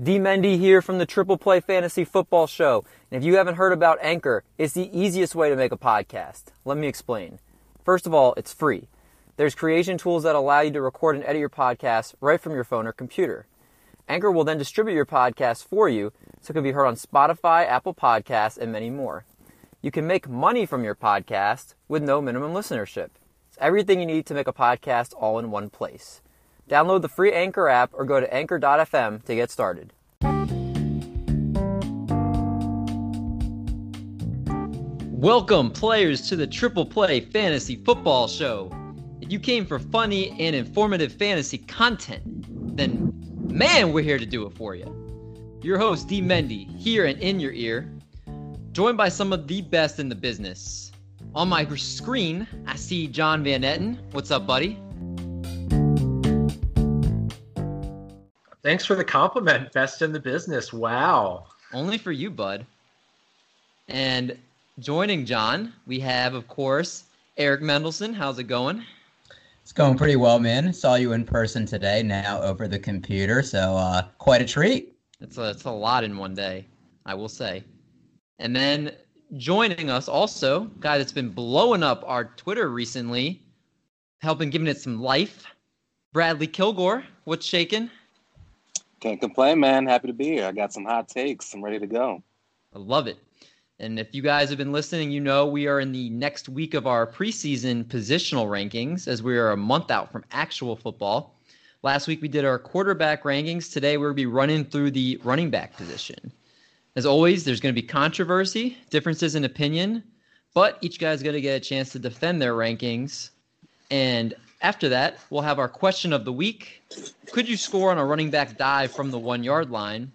D. Mendy here from the Triple Play Fantasy Football Show. And if you haven't heard about Anchor, it's the easiest way to make a podcast. Let me explain. First of all, it's free. There's creation tools that allow you to record and edit your podcast right from your phone or computer. Anchor will then distribute your podcast for you so it can be heard on Spotify, Apple Podcasts, and many more. You can make money from your podcast with no minimum listenership. It's everything you need to make a podcast all in one place. Download the free Anchor app or go to anchor.fm to get started. Welcome, players, to the Triple Play Fantasy Football Show. If you came for funny and informative fantasy content, then man, we're here to do it for you. Your host, D. Mendy, here and in your ear, joined by some of the best in the business. On my screen, I see John Van Etten. What's up, buddy? Thanks for the compliment. Best in the business. Wow. Only for you, bud. And joining John, we have, of course, Eric Mendelson. How's it going? It's going pretty well, man. Saw you in person today, now over the computer, so uh, quite a treat. It's a, it's a lot in one day, I will say. And then joining us also, guy that's been blowing up our Twitter recently, helping giving it some life, Bradley Kilgore. What's shaking? Can't complain, man. Happy to be here. I got some hot takes. I'm ready to go. I love it. And if you guys have been listening, you know we are in the next week of our preseason positional rankings as we are a month out from actual football. Last week we did our quarterback rankings. Today we're going to be running through the running back position. As always, there's going to be controversy, differences in opinion, but each guy's going to get a chance to defend their rankings. And after that, we'll have our question of the week. Could you score on a running back dive from the one yard line?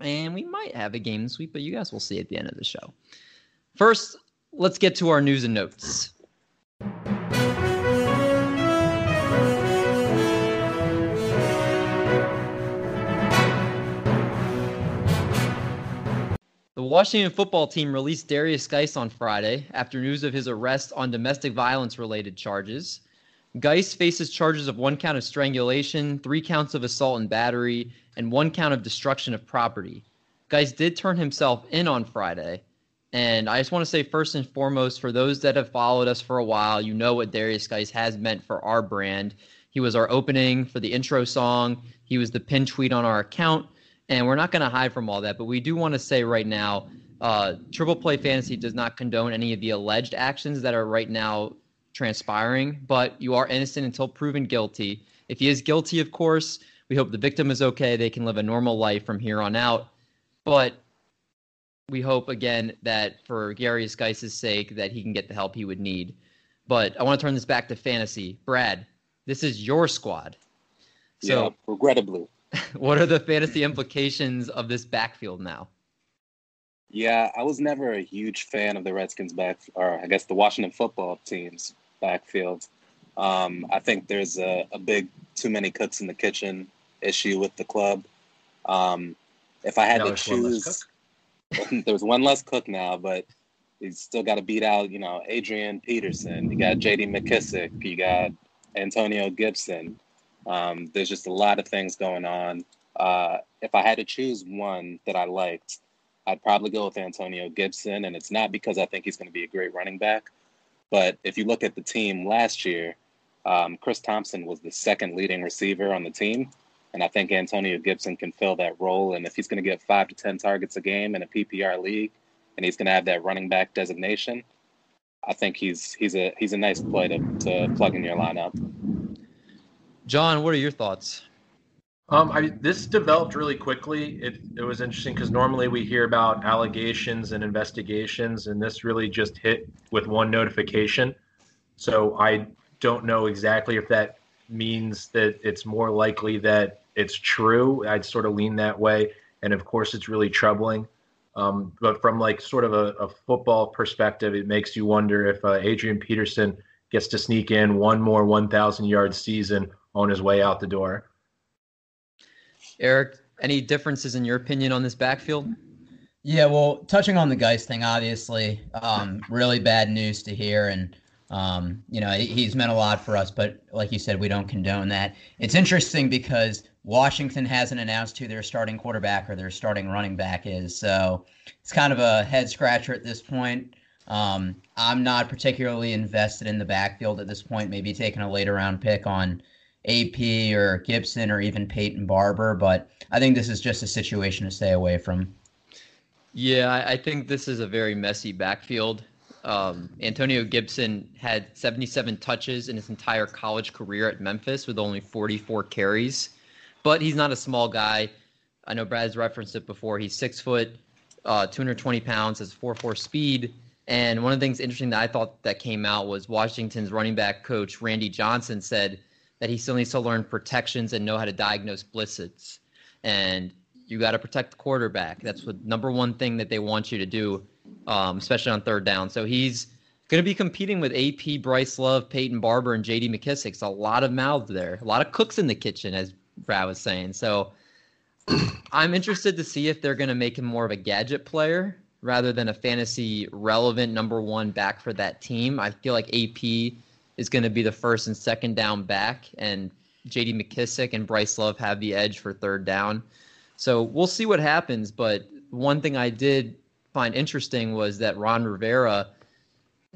And we might have a game sweep, but you guys will see at the end of the show. First, let's get to our news and notes. The Washington football team released Derrius Guice on Friday after news of his arrest on domestic violence related charges. Guice faces charges of one count of strangulation, three counts of assault and battery, and one count of destruction of property. Guice did turn himself in on Friday. And I just want to say, first and foremost, for those that have followed us for a while, you know what Derrius Guice has meant for our brand. He was our opening for the intro song, he was the pin tweet on our account. And we're not going to hide from all that, but we do want to say right now uh, Triple Play Fantasy does not condone any of the alleged actions that are right now transpiring, but you are innocent until proven guilty. If he is guilty, of course, we hope the victim is okay. They can live a normal life from here on out. But we hope again that for Derrius Guice's sake that he can get the help he would need. But I want to turn this back to fantasy. Brad, this is your squad. So yeah, regrettably. what are the fantasy implications of this backfield now? Yeah, I was never a huge fan of the Redskins back, or I guess the Washington football teams backfield. Um, I think there's a, a, big too many cooks in the kitchen issue with the club. Um, if I had now to choose, there's one less cook now, but he's still got to beat out, you know, Adrian Peterson. You got J.D. McKissic. You got Antonio Gibson. Um, there's just a lot of things going on. Uh, if I had to choose one that I liked, I'd probably go with Antonio Gibson, and it's not because I think he's going to be a great running back. But if you look at the team last year, um, Chris Thompson was the second leading receiver on the team. And I think Antonio Gibson can fill that role. And if he's going to get five to 10 targets a game in a PPR league and he's going to have that running back designation, I think he's he's a he's a nice play to, to plug in your lineup. John, what are your thoughts? Um, I, this developed really quickly. It, it was interesting because normally we hear about allegations and investigations, and this really just hit with one notification. So I don't know exactly if that means that it's more likely that it's true. I'd sort of lean that way, and of course, it's really troubling. Um, but from like sort of a, a, football perspective, it makes you wonder if uh, Adrian Peterson gets to sneak in one more 1,000 yard season on his way out the door. Eric, any differences in your opinion on this backfield? Yeah, well, touching on the Guice thing, obviously, um, really bad news to hear. And Um, you know, he's meant a lot for us, but like you said, we don't condone that. It's interesting because Washington hasn't announced who their starting quarterback or their starting running back is. So it's kind of a head scratcher at this point. Um, I'm not particularly invested in the backfield at this point, maybe taking a later round pick on AP or Gibson or even Peyton Barber, but I think this is just a situation to stay away from. Yeah, I think this is a very messy backfield. Um, Antonio Gibson had 77 touches in his entire college career at Memphis with only 44 carries, but he's not a small guy. I know Brad's referenced it before. He's six foot, uh, 220 pounds, has 4-4 speed. And one of the things interesting that I thought that came out was Washington's running back coach Randy Johnson said that he still needs to learn protections and know how to diagnose blitzes. And you got to protect the quarterback. That's the number one thing that they want you to do um, especially on third down. So he's going to be competing with AP, Bryce Love, Peyton Barber, and J.D. McKissic. It's a lot of mouths there, a lot of cooks in the kitchen, as Brad was saying. So I'm interested to see if they're going to make him more of a gadget player rather than a fantasy relevant number one back for that team. I feel like AP is going to be the first and second down back, and J.D. McKissic and Bryce Love have the edge for third down. So we'll see what happens. But one thing I did find interesting was that Ron Rivera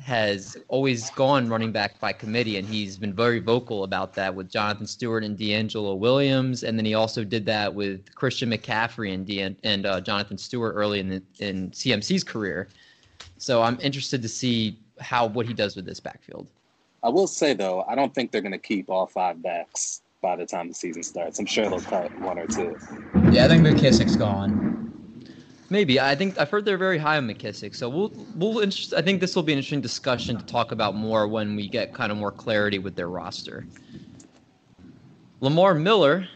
has always gone running back by committee, and he's been very vocal about that with Jonathan Stewart and DeAngelo Williams, and then he also did that with Christian McCaffrey and De- and uh, Jonathan Stewart early in the, in CMC's career. So I'm interested to see how what he does with this backfield. I will say though, I don't think they're going to keep all five backs by the time the season starts. I'm sure they'll cut one or two. Yeah, I think McKissic's gone. Maybe I think I've heard they're very high on McKissic, so we'll we'll. I think this will be an interesting discussion to talk about more when we get kind of more clarity with their roster. Lamar Miller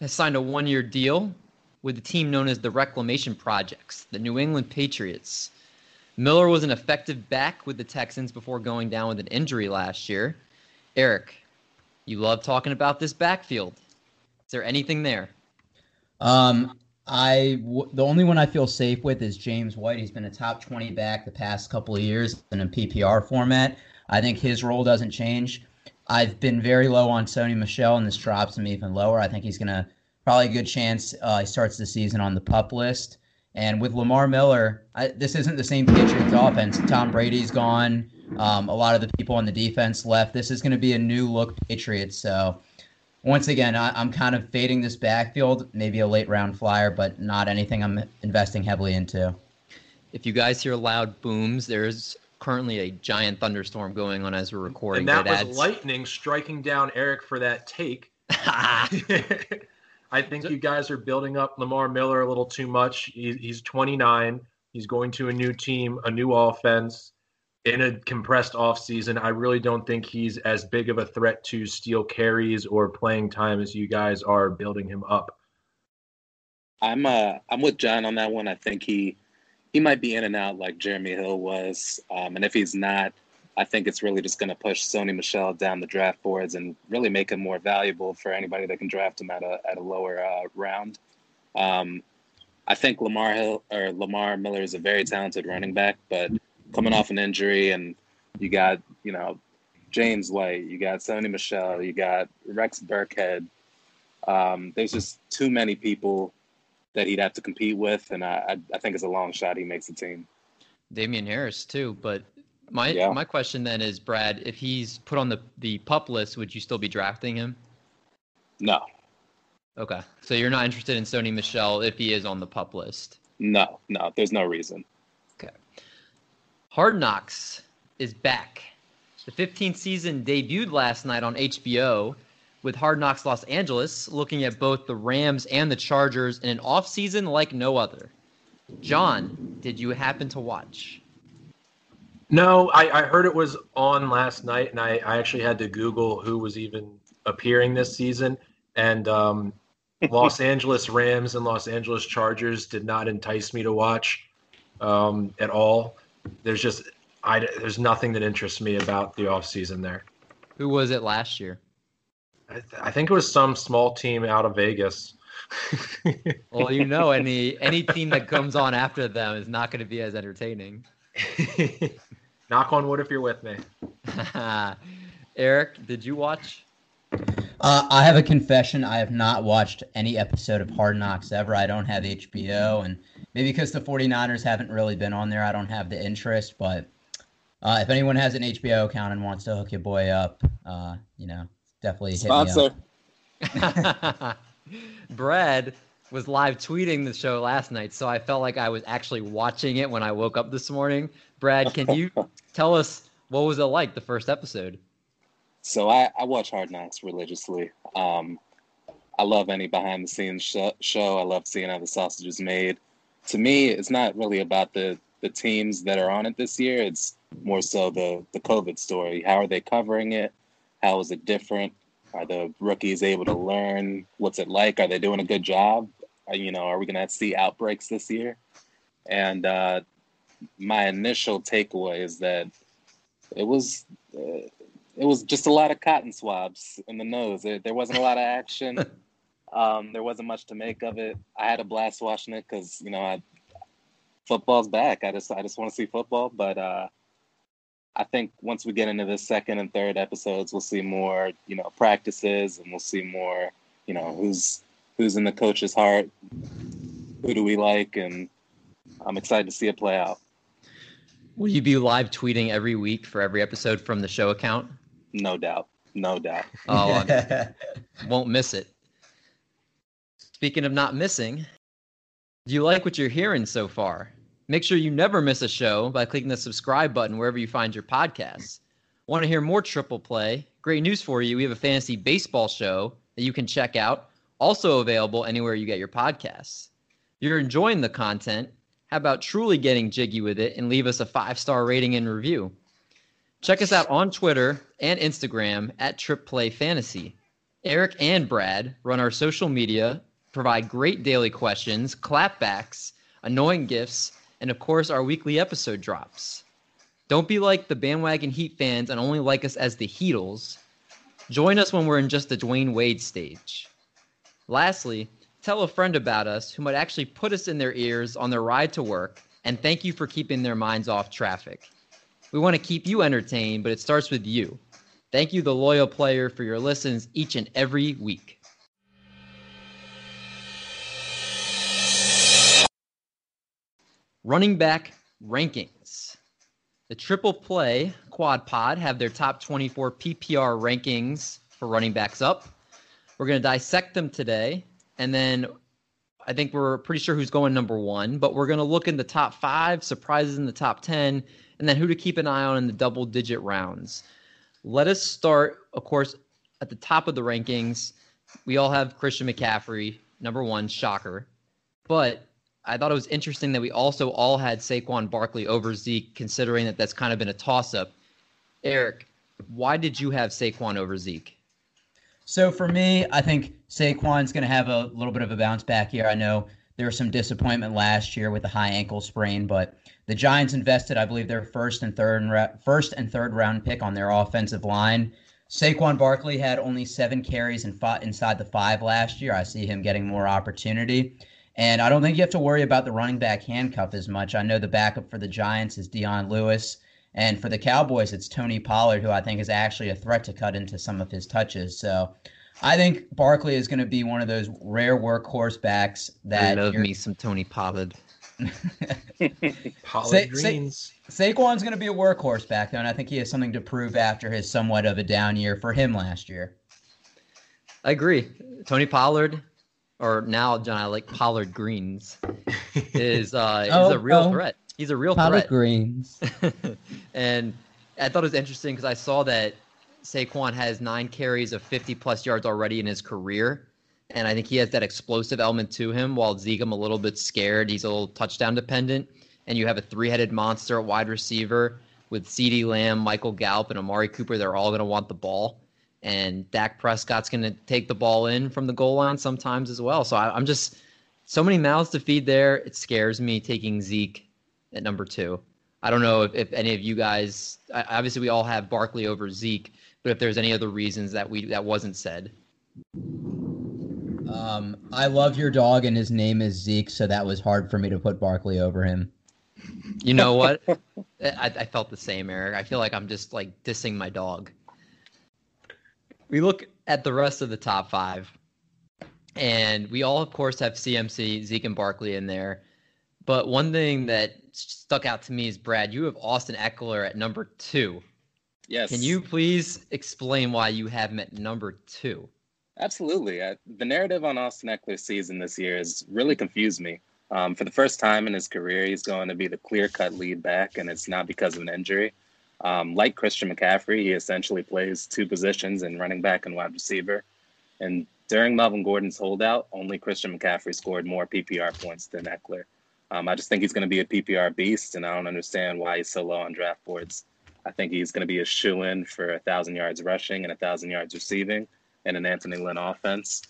has signed a one-year deal with a team known as the Reclamation Projects, the New England Patriots. Miller was an effective back with the Texans before going down with an injury last year. Eric, you love talking about this backfield. Is there anything there? Um, I w- the only one I feel safe with is James White. He's been a top 20 back the past couple of years in a PPR format. I think his role doesn't change. I've been very low on Sony Michel, and this drops him even lower. I think he's going to probably a good chance uh, he starts the season on the pup list. And with Lamar Miller, I, this isn't the same Patriots offense. Tom Brady's gone. Um, a lot of the people on the defense left. This is going to be a new look Patriots. So once again, I, am kind of fading this backfield, maybe a late round flyer, but not anything I'm investing heavily into. If you guys hear loud booms, there's currently a giant thunderstorm going on as we're recording. And that, that was adds... lightning striking down Eric for that take. I think you guys are building up Lamar Miller a little too much. He's 29. He's going to a new team, a new offense in a compressed offseason, I really don't think he's as big of a threat to steal carries or playing time as you guys are building him up. I'm uh I'm with John on that one. I think he he might be in and out like Jeremy Hill was, um, and if he's not, I think it's really just going to push Sony Michel down the draft boards and really make him more valuable for anybody that can draft him at a at a lower uh, round. Um, I think Lamar Hill or Lamar Miller is a very talented running back, but coming off an injury, and you got you know James White, you got Sony Michel, you got Rex Burkhead. Um, there's just too many people that he'd have to compete with, and I, I think it's a long shot he makes the team. Damien Harris too, but my yeah. my question then is, Brad, if he's put on the the pup list, would you still be drafting him? No. Okay, so you're not interested in Sony Michel if he is on the pup list. No, no, there's no reason. Okay. Hard Knocks is back. The 15th season debuted last night on HBO with Hard Knocks Los Angeles looking at both the Rams and the Chargers in an offseason like no other. John, did you happen to watch? No, I, I heard it was on last night, and I, I actually had to Google who was even appearing this season. And um, Los Angeles Rams and Los Angeles Chargers did not entice me to watch um, at all there's just I there's nothing that interests me about the off season there. Who was it last year? I, th- I think it was some small team out of Vegas. well, you know, any any team that comes on after them is not going to be as entertaining. Knock on wood if you're with me. Eric, did you watch? Uh, I have a confession. I have not watched any episode of Hard Knocks ever. I don't have HBO, and maybe because the 49ers haven't really been on there, I don't have the interest. But uh, if anyone has an HBO account and wants to hook your boy up, uh, you know, definitely Sponsor. hit me up. Brad was live tweeting the show last night, so I felt like I was actually watching it when I woke up this morning. Brad, can you tell us what was it like the first episode? So I, I watch Hard Knocks religiously. Um, I love any behind the scenes sh- show. I love seeing how the sausage is made. To me, it's not really about the the teams that are on it this year. It's more so the the COVID story. How are they covering it? How is it different? Are the rookies able to learn? What's it like? Are they doing a good job? Are, you know, are we going to see outbreaks this year? And uh, my initial takeaway is that it was uh, it was just a lot of cotton swabs in the nose. There, there wasn't a lot of action. um, there wasn't much to make of it. I had a blast watching it because you know I, football's back. I just I just want to see football. But uh, I think once we get into the second and third episodes, we'll see more you know practices and we'll see more you know who's who's in the coach's heart, who do we like, and I'm excited to see it play out. Will you be live tweeting every week for every episode from the show account? No doubt. No doubt. Oh, I won't miss it. Speaking of not missing, do you like what you're hearing so far? Make sure you never miss a show by clicking the subscribe button wherever you find your podcasts. Want to hear more triple play? Great news for you. We have a fantasy baseball show that you can check out, also available anywhere you get your podcasts. You're enjoying the content. How about truly getting jiggy with it and leave us a five star rating and review? Check us out on Twitter and Instagram at Trip Play Fantasy. Eric and Brad run our social media, provide great daily questions, clapbacks, annoying gifts, and of course, our weekly episode drops. Don't be like the bandwagon Heat fans and only like us as the Heatles. Join us when we're in just the Dwyane Wade stage. Lastly, tell a friend about us who might actually put us in their ears on their ride to work, and thank you for keeping their minds off traffic. We want to keep you entertained, but it starts with you. Thank you, the loyal player, for your listens each and every week. Running back rankings. The Triple Play Quad Pod have their top 24 PPR rankings for running backs up. We're going to dissect them today, and then I think we're pretty sure who's going number one, but we're going to look in the top five, surprises in the top 10, and then who to keep an eye on in the double digit rounds. Let us start, of course, at the top of the rankings. We all have Christian McCaffrey, number one, shocker. But I thought it was interesting that we also all had Saquon Barkley over Zeke, considering that that's kind of been a toss up. Eric, why did you have Saquon over Zeke? So for me, I think Saquon's going to have a little bit of a bounce back here. I know there was some disappointment last year with the high ankle sprain, but the Giants invested, I believe, their first and third first and third round pick on their offensive line. Saquon Barkley had only seven carries and fought inside the five last year. I see him getting more opportunity. And I don't think you have to worry about the running back handcuff as much. I know the backup for the Giants is Dion Lewis. And for the Cowboys, it's Tony Pollard, who I think is actually a threat to cut into some of his touches. So I think Barkley is going to be one of those rare workhorse backs that. I love me some Tony Pollard. Pollard Sa- Sa- Greens. Saquon's going to be a workhorse back there, and I think he has something to prove after his somewhat of a down year for him last year. I agree. Tony Pollard, or now John, I like Pollard Greens, is uh, is Oh, a real oh. threat. He's a real Pollard threat. Greens. and I thought it was interesting because I saw that Saquon has nine carries of 50 plus yards already in his career. And I think he has that explosive element to him, while Zeke, I'm a little bit scared. He's a little touchdown dependent. And you have a three headed monster at wide receiver with CeeDee Lamb, Michael Gallup, and Amari Cooper. They're all going to want the ball. And Dak Prescott's going to take the ball in from the goal line sometimes as well. So I, I'm just so many mouths to feed there. It scares me taking Zeke at number two. I don't know if, if any of you guys. Obviously, we all have Barkley over Zeke, but if there's any other reasons that we that wasn't said. Um, I love your dog, and his name is Zeke, so that was hard for me to put Barkley over him. You know what? I, I felt the same, Eric. I feel like I'm just like dissing my dog. We look at the rest of the top five, and we all, of course, have CMC, Zeke, and Barkley in there. But one thing that stuck out to me is Brad, you have Austin Ekeler at number two. Yes. Can you please explain why you have him at number two? Absolutely. Uh, the narrative on Austin Ekeler's season this year has really confused me. Um, for the first time in his career, he's going to be the clear cut lead back, and it's not because of an injury. Um, like Christian McCaffrey, he essentially plays two positions in running back and wide receiver. And during Melvin Gordon's holdout, only Christian McCaffrey scored more PPR points than Ekeler. Um, I just think he's going to be a PPR beast, and I don't understand why he's so low on draft boards. I think he's going to be a shoe in for a thousand yards rushing and a thousand yards receiving in an Anthony Lynn offense.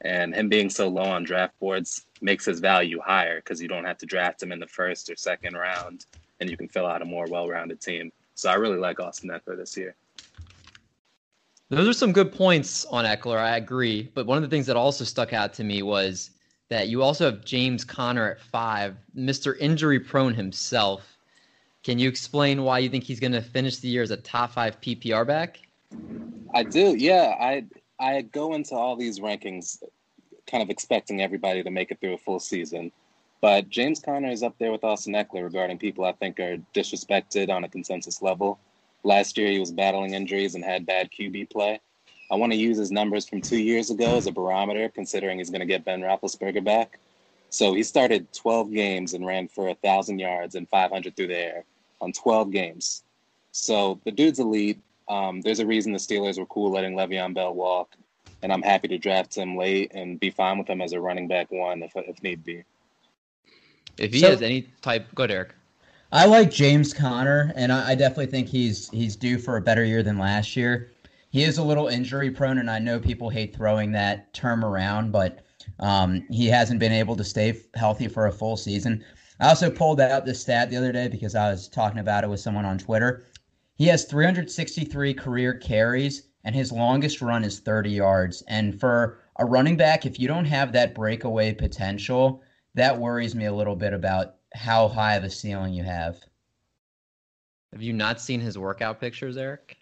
And him being so low on draft boards makes his value higher because you don't have to draft him in the first or second round and you can fill out a more well rounded team. So I really like Austin Ekeler this year. Those are some good points on Ekeler. I agree. But one of the things that also stuck out to me was that you also have James Conner at five, Mr. Injury prone himself. Can you explain why you think he's going to finish the year as a top five PPR back? I do. Yeah. I I go into all these rankings kind of expecting everybody to make it through a full season. But James Conner is up there with Austin Ekeler regarding people I think are disrespected on a consensus level. Last year, he was battling injuries and had bad QB play. I want to use his numbers from two years ago as a barometer, considering he's going to get Ben Roethlisberger back. So he started 12 games and ran for 1,000 yards and 500 through the air on 12 games. So the dude's elite. Um, there's a reason the Steelers were cool letting Le'Veon Bell walk, and I'm happy to draft him late and be fine with him as a running back one if, if need be. If he So- has any type, good Eric. I like James Conner, and I, I definitely think he's he's due for a better year than last year. He is a little injury prone, and I know people hate throwing that term around, but um, he hasn't been able to stay f- healthy for a full season. I also pulled out this stat the other day because I was talking about it with someone on Twitter. He has 363 career carries, and his longest run is 30 yards. And for a running back, if you don't have that breakaway potential, that worries me a little bit about how high of a ceiling you have. Have you not seen his workout pictures, Eric?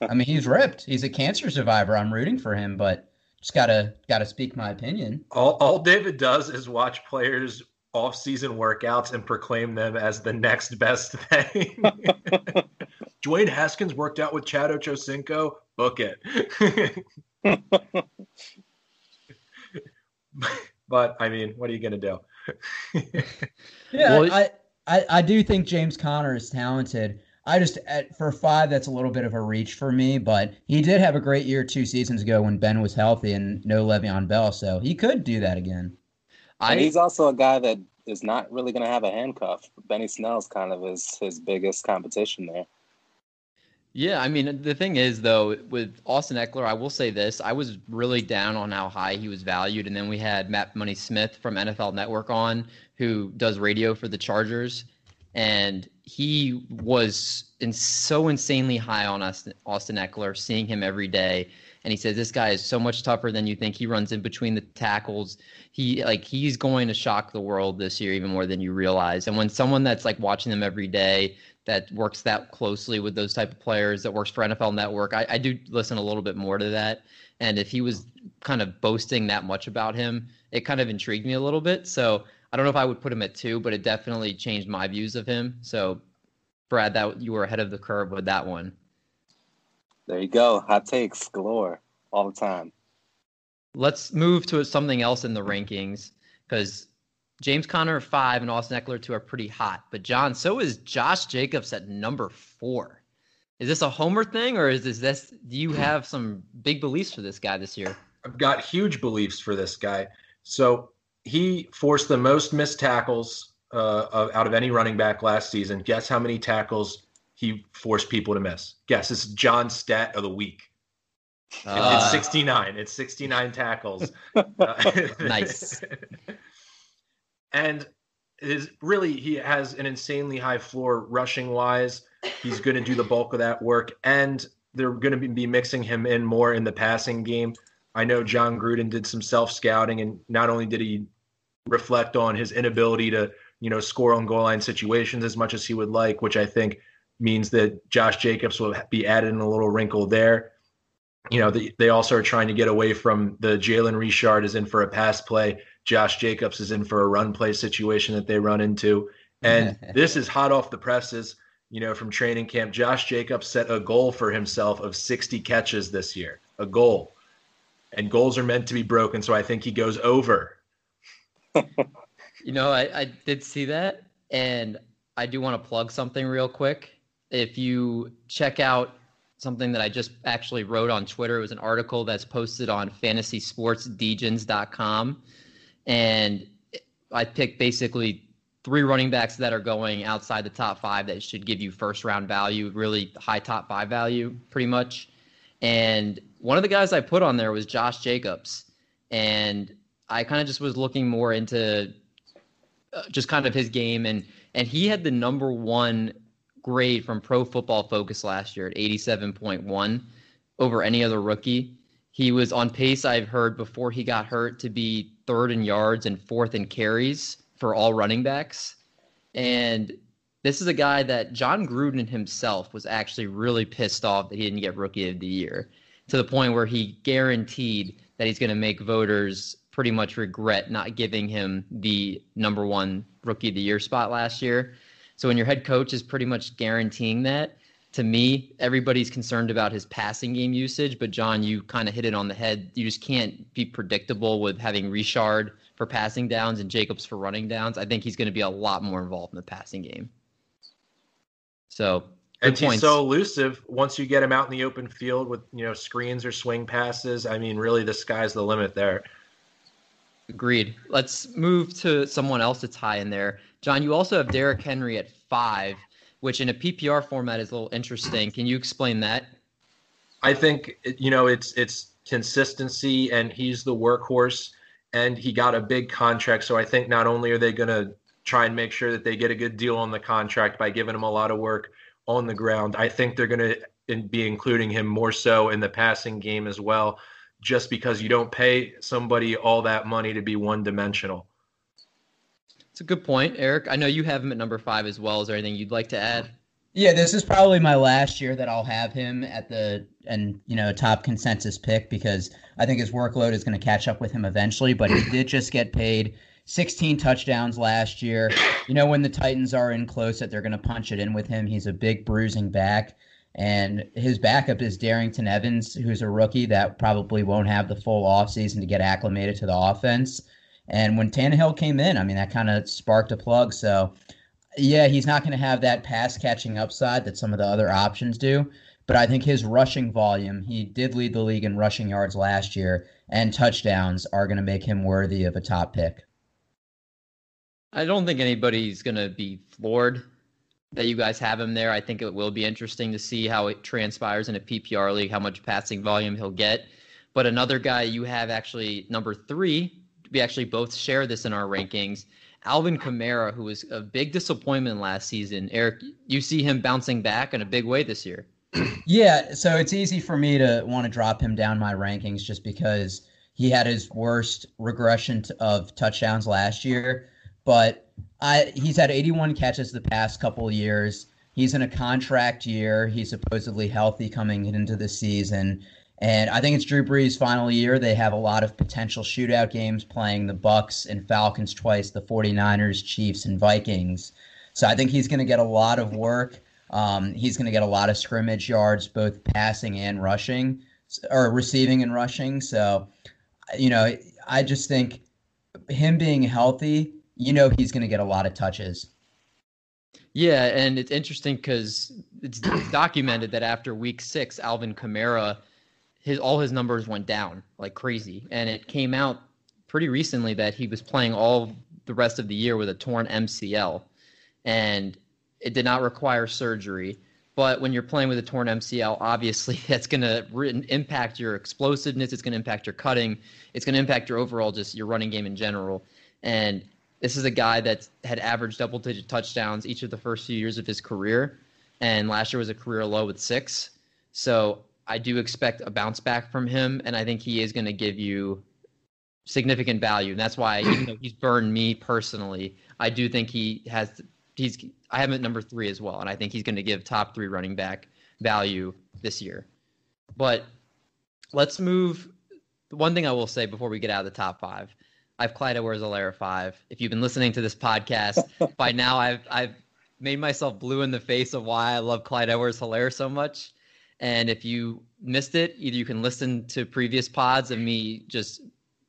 I mean, he's ripped. He's a cancer survivor. I'm rooting for him, but just gotta gotta speak my opinion. All, all David does is watch players' off-season workouts and proclaim them as the next best thing. Dwayne Haskins worked out with Chad Ochocinco. Book it. but I mean, what are you gonna do? Yeah, Well, I, I I do think James Conner is talented. I just at, for five, that's a little bit of a reach for me, but he did have a great year two seasons ago when Ben was healthy and no Le'Veon Bell, so he could do that again. and I he's also a guy that is not really going to have a handcuff. Benny Snell's kind of his, his biggest competition there. Yeah, I mean, the thing is, though, with Austin Ekeler, I will say this. I was really down on how high he was valued. And then we had Matt Money Smith from NFL Network on, who does radio for the Chargers. And he was in, so insanely high on Austin, Austin Ekeler, seeing him every day. And he says, this guy is so much tougher than you think. He runs in between the tackles. He like he's going to shock the world this year even more than you realize. And when someone that's like watching them every day that works that closely with those type of players that works for NFL Network. I, I do listen a little bit more to that. And if he was kind of boasting that much about him, it kind of intrigued me a little bit. So I don't know if I would put him at two, but it definitely changed my views of him. So Brad, that you were ahead of the curve with that one. There you go. Hot takes galore all the time. Let's move to something else in the rankings because James Conner at five and Austin Ekeler two are pretty hot. But John, so is Josh Jacobs at number four. Is this a homer thing, or is this, this do you have some big beliefs for this guy this year? I've got huge beliefs for this guy. So he forced the most missed tackles uh, of, out of any running back last season. Guess how many tackles he forced people to miss? Guess it's John Stat of the week. Uh, it's 69. It's 69 tackles. Uh, Nice. And is really he has an insanely high floor rushing wise. He's going to do the bulk of that work, and they're going to be mixing him in more in the passing game. I know Jon Gruden did some self scouting, and not only did he reflect on his inability to you know, score on goal line situations as much as he would like, which I think means that Josh Jacobs will be added in a little wrinkle there. You know, the, they also are trying to get away from the Jalen Richard is in for a pass play. Josh Jacobs is in for a run play situation that they run into. And this is hot off the presses, you know, from training camp. Josh Jacobs set a goal for himself of 60 catches this year, a goal. And goals are meant to be broken. So I think he goes over. you know, I, I did see that. And I do want to plug something real quick. If you check out something that I just actually wrote on Twitter, it was an article that's posted on fantasysportsdegens.com. And I picked basically three running backs that are going outside the top five that should give you first round value, really high top five value, pretty much. And one of the guys I put on there was Josh Jacobs. And I kind of just was looking more into uh, just kind of his game. And, and he had the number one grade from Pro Football Focus last year at 87.1 over any other rookie. He was on pace, I've heard before he got hurt, to be third in yards and fourth in carries for all running backs. And this is a guy that Jon Gruden himself was actually really pissed off that he didn't get rookie of the year to the point where he guaranteed that he's going to make voters pretty much regret not giving him the number one rookie of the year spot last year. So when your head coach is pretty much guaranteeing that, to me, everybody's concerned about his passing game usage. But John, you kind of hit it on the head. You just can't be predictable with having Richard for passing downs and Jacobs for running downs. I think he's going to be a lot more involved in the passing game. So and he's so elusive. Once you get him out in the open field with you know screens or swing passes, I mean, really, the sky's the limit there. Agreed. Let's move to someone else that's high in there. John, you also have Derrick Henry at five, which in a PPR format is a little interesting. Can you explain that? I think you know it's it's consistency, and he's the workhorse and he got a big contract. So I think not only are they going to try and make sure that they get a good deal on the contract by giving him a lot of work on the ground, I think they're going to be including him more so in the passing game as well, just because you don't pay somebody all that money to be one dimensional. It's a good point, Eric. I know you have him at number five as well. Is there anything you'd like to add? Yeah, this is probably my last year that I'll have him at the and you know top consensus pick because I think his workload is going to catch up with him eventually. But he did just get paid 16 touchdowns last year. You know when the Titans are in close that they're going to punch it in with him. He's a big bruising back. And his backup is Darrynton Evans, who's a rookie that probably won't have the full offseason to get acclimated to the offense. And when Tannehill came in, I mean, that kind of sparked a plug. So yeah, he's not going to have that pass catching upside that some of the other options do. But I think his rushing volume, he did lead the league in rushing yards last year, and touchdowns are going to make him worthy of a top pick. I don't think anybody's going to be floored that you guys have him there. I think it will be interesting to see how it transpires in a PPR league, how much passing volume he'll get. But another guy you have actually number three, we actually both share this in our rankings, Alvin Kamara, who was a big disappointment last season. Eric, you see him bouncing back in a big way this year. Yeah, so it's easy for me to want to drop him down my rankings just because he had his worst regression of touchdowns last year. But I, he's had 81 catches the past couple years. He's in a contract year. He's supposedly healthy coming into the season. And I think it's Drew Brees' final year. They have a lot of potential shootout games playing the Bucs and Falcons twice, the 49ers, Chiefs, and Vikings. So I think he's going to get a lot of work. Um, he's going to get a lot of scrimmage yards, both passing and rushing, or receiving and rushing. So, you know, I just think him being healthy, you know, he's going to get a lot of touches. Yeah, and it's interesting because it's documented that after week six, Alvin Kamara – his all his numbers went down like crazy, and it came out pretty recently that he was playing all the rest of the year with a torn MCL, and it did not require surgery. But when you're playing with a torn MCL, obviously that's going to re- impact your explosiveness. It's going to impact your cutting. It's going to impact your overall just your running game in general. And this is a guy that had averaged double digit touchdowns each of the first few years of his career. And last year was a career low with six. So I do expect a bounce back from him, and I think he is going to give you significant value, and that's why even though he's burned me personally, I do think he has. He's I have him at number three as well, and I think he's going to give top three running back value this year. But let's move. One thing I will say before we get out of the top five, I've Clyde Edwards-Helaire five. If you've been listening to this podcast by now, I've I've made myself blue in the face of why I love Clyde Edwards-Helaire so much. And if you missed it, either you can listen to previous pods of me just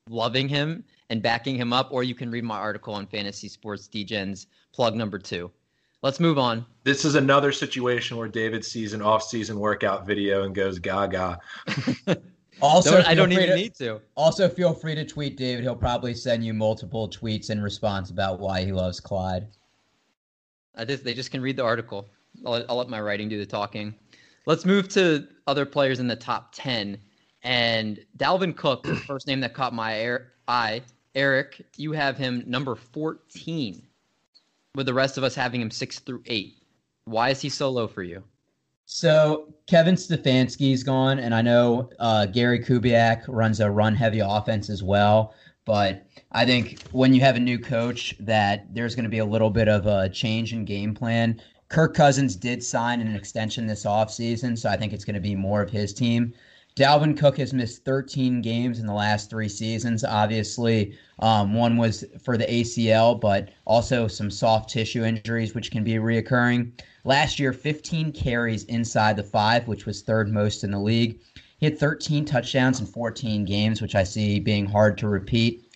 loving him and backing him up, or you can read my article on Fantasy Sports Degens, plug number two. Let's move on. This is another situation where David sees an off-season workout video and goes gaga. Also, Don't- I don't even to- need to. Also, feel free to tweet David. He'll probably send you multiple tweets in response about why he loves Clyde. I just, they just can read the article. I'll, I'll let my writing do the talking. Let's move to other players in the top 10. And Dalvin Cook, the first name that caught my eye. Eric, you have him number 14, with the rest of us having him 6 through 8. Why is he so low for you? So Kevin Stefanski's gone, and I know uh, Gary Kubiak runs a run-heavy offense as well. But I think when you have a new coach, that there's going to be a little bit of a change in game plan. Kirk Cousins did sign an extension this offseason, so I think it's going to be more of his team. Dalvin Cook has missed 13 games in the last three seasons. Obviously, um, one was for the ACL, but also some soft tissue injuries, which can be reoccurring. Last year, 15 carries inside the five, which was third most in the league. He had 13 touchdowns in 14 games, which I see being hard to repeat.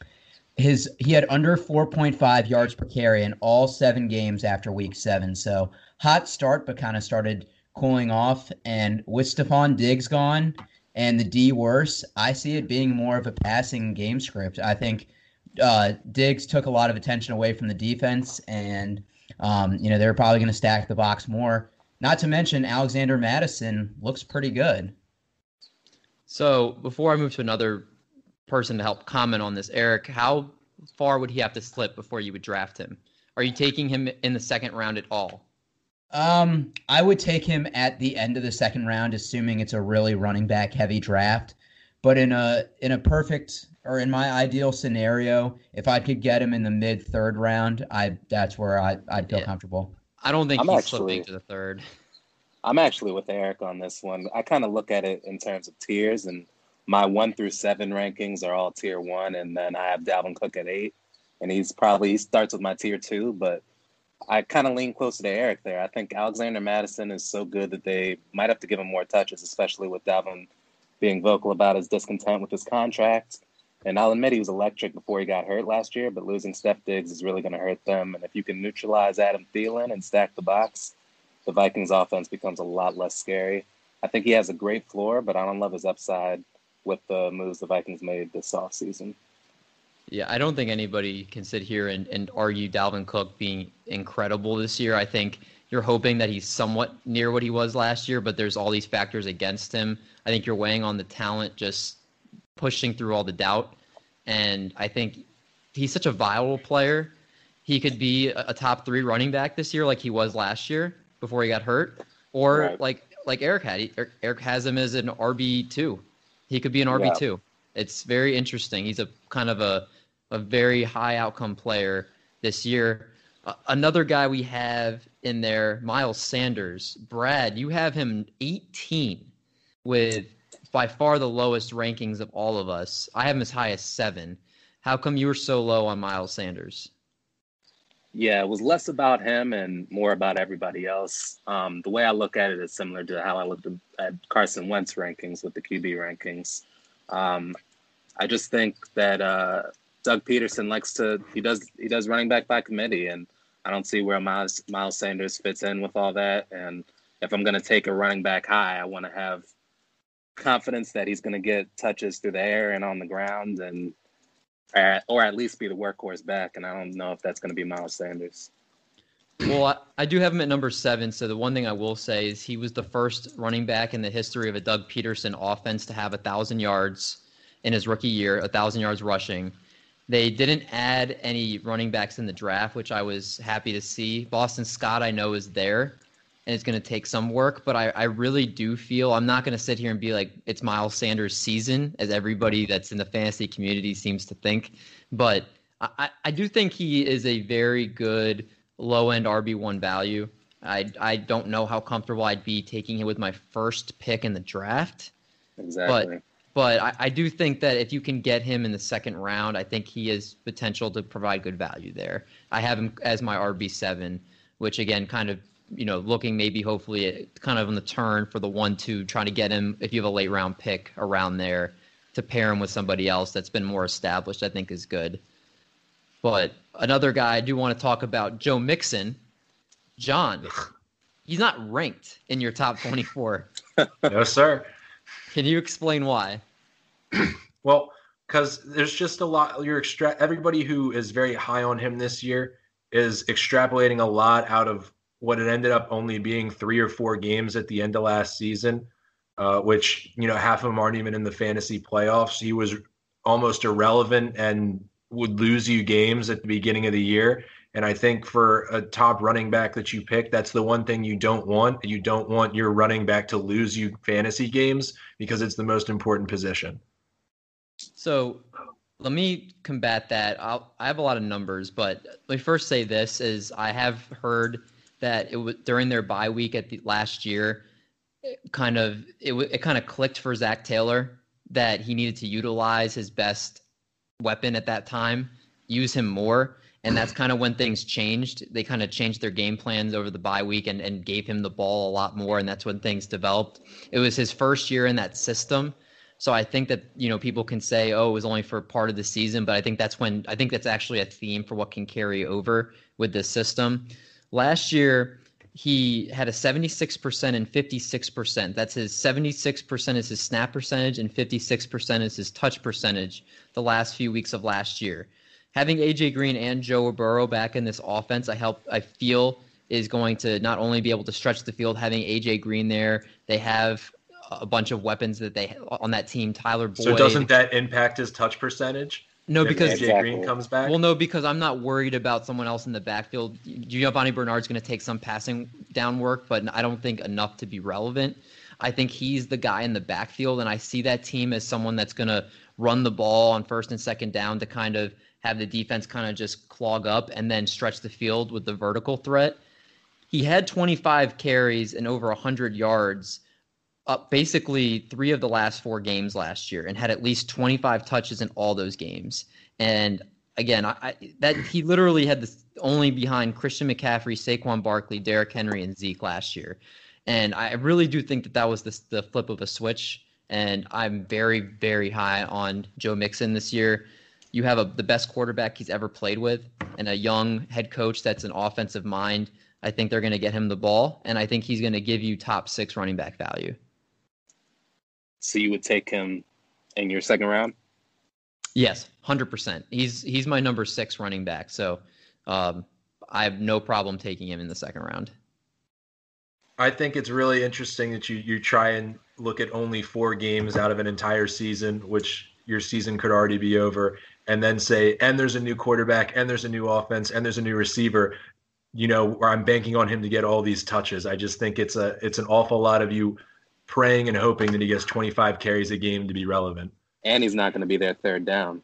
His he had under 4.5 yards per carry in all seven games after week seven. So hot start, but kind of started cooling off. And with Stefon Diggs gone and the D worse, I see it being more of a passing game script. I think uh, Diggs took a lot of attention away from the defense, and um, you know they're probably going to stack the box more. Not to mention Alexander Mattison looks pretty good. So before I move to another person to help comment on this, Eric, how far would he have to slip before you would draft him? Are you taking him in the second round at all? Um, I would take him at the end of the second round, assuming it's a really running back heavy draft. But in a in a perfect or in my ideal scenario, if I could get him in the mid third round, I that's where I I'd feel Yeah. comfortable. I don't think I'm he's actually- slipping to the third. I'm actually with Eric on this one. I kind of look at it in terms of tiers, and my one through seven rankings are all tier one, and then I have Dalvin Cook at eight, and he's probably he starts with my tier two, but I kind of lean closer to Eric there. I think Alexander Mattison is so good that they might have to give him more touches, especially with Dalvin being vocal about his discontent with his contract. And I'll admit he was electric before he got hurt last year, but losing Steph Diggs is really going to hurt them. And if you can neutralize Adam Thielen and stack the box, the Vikings offense becomes a lot less scary. I think he has a great floor, but I don't love his upside with the moves the Vikings made this offseason. Yeah, I don't think anybody can sit here and, and argue Dalvin Cook being incredible this year. I think you're hoping that he's somewhat near what he was last year, but there's all these factors against him. I think you're weighing on the talent just pushing through all the doubt. And I think he's such a viable player. He could be a, top three running back this year, like he was last year before he got hurt, or Right. like like Eric had. He, Eric has him as an RB two. He could be an RB two. It's very interesting. He's a kind of a a very high outcome player this year. Uh, another guy we have in there, Miles Sanders. Brad, you have him 18 with by far the lowest rankings of all of us. I have him as high as seven. How come you were so low on Miles Sanders? Yeah, it was less about him and more about everybody else. Um, the way I look at it is similar to how I looked at Carson Wentz rankings with the QB rankings. Um, I just think that uh, Doug Pederson likes to he does he does running back by committee, and I don't see where Miles Miles Sanders fits in with all that. And if I'm going to take a running back high, I want to have confidence that he's going to get touches through the air and on the ground, and or, or at least be the workhorse back. And I don't know if that's going to be Miles Sanders. Well, I, I do have him at number seven. So the one thing I will say is he was the first running back in the history of a Doug Pederson offense to have a thousand yards in his rookie year, a thousand yards rushing. They didn't add any running backs in the draft, which I was happy to see. Boston Scott, I know, is there, and it's going to take some work. But I, I really do feel I'm not going to sit here and be like it's Miles Sanders' season, as everybody that's in the fantasy community seems to think. But I, I do think he is a very good low end RB1 value. I, I don't know how comfortable I'd be taking him with my first pick in the draft. Exactly. But but I, I, do think that if you can get him in the second round, I think he has potential to provide good value there. I have him as my RB seven, which again, kind of you know, looking maybe hopefully kind of on the turn for the one two, trying to get him if you have a late round pick around there to pair him with somebody else that's been more established. I think is good. But another guy I do want to talk about, Joe Mixon. John, he's not ranked in your top 24. no, sir. Can you explain why? well, because there's just a lot. You're extra. Everybody who is very high on him this year is extrapolating a lot out of what it ended up only being three or four games at the end of last season, uh, which you know half of them aren't even in the fantasy playoffs. He was almost irrelevant and would lose you games at the beginning of the year. And I think for a top running back that you pick, that's the one thing you don't want. You don't want your running back to lose you fantasy games because it's the most important position. So let me combat that. I'll, i have a lot of numbers, but let me first say this: is I have heard that it was during their bye week at the last year, kind of it it kind of clicked for Zac Taylor that he needed to utilize his best weapon at that time, use him more and that's kind of when things changed. They kind of changed their game plans over the bye week and, and gave him the ball a lot more, and that's when things developed. It was his first year in that system. So I think that you know people can say, "Oh, it was only for part of the season," but I think that's when I think that's actually a theme for what can carry over with this system. Last year, he had a 76% and 56%. That's his 76% is his snap percentage and 56% is his touch percentage the last few weeks of last year having AJ Green and Joe Burrow back in this offense, I help I feel is going to not only be able to stretch the field, having AJ Green there, they have a bunch of weapons that they on that team. Tyler Boyd. So doesn't that impact his touch percentage? No, because AJ exactly. Green comes back. Well, no, because I'm not worried about someone else in the backfield. Giovani Bernard's going to take some passing down work, but I don't think enough to be relevant. I think he's the guy in the backfield, and I see that team as someone that's going to run the ball on first and second down to kind of have the defense kind of just clog up and then stretch the field with the vertical threat. He had 25 carries and over 100 yards up basically three of the last four games last year and had at least 25 touches in all those games. And again, I, I, that he literally had this only behind Christian McCaffrey, Saquon Barkley, Derrick Henry, and Zeke last year. And I really do think that that was the, the flip of a switch. And I'm very, very high on Joe Mixon this year you have a, the best quarterback he's ever played with and a young head coach that's an offensive mind. I think they're going to get him the ball, and I think he's going to give you top six running back value. So you would take him in your second round? Yes, hundred percent. He's he's my number six running back, so um, I have no problem taking him in the second round. I think it's really interesting that you you try and look at only four games out of an entire season, which your season could already be over, and then say, and there's a new quarterback, and there's a new offense, and there's a new receiver, you know, where I'm banking on him to get all these touches. I just think it's a it's an awful lot of you praying and hoping that he gets 25 carries a game to be relevant. And he's not going to be there third down.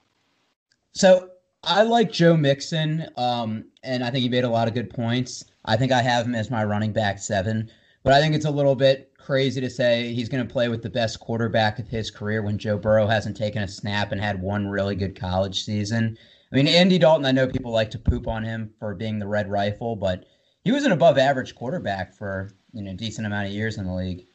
So I like Joe Mixon, um, and I think he made a lot of good points. I think I have him as my running back seven, but I think it's a little bit crazy to say he's going to play with the best quarterback of his career when Joe Burrow hasn't taken a snap and had one really good college season. I mean, Andy Dalton, I know people like to poop on him for being the red rifle, but he was an above average quarterback for you know a decent amount of years in the league.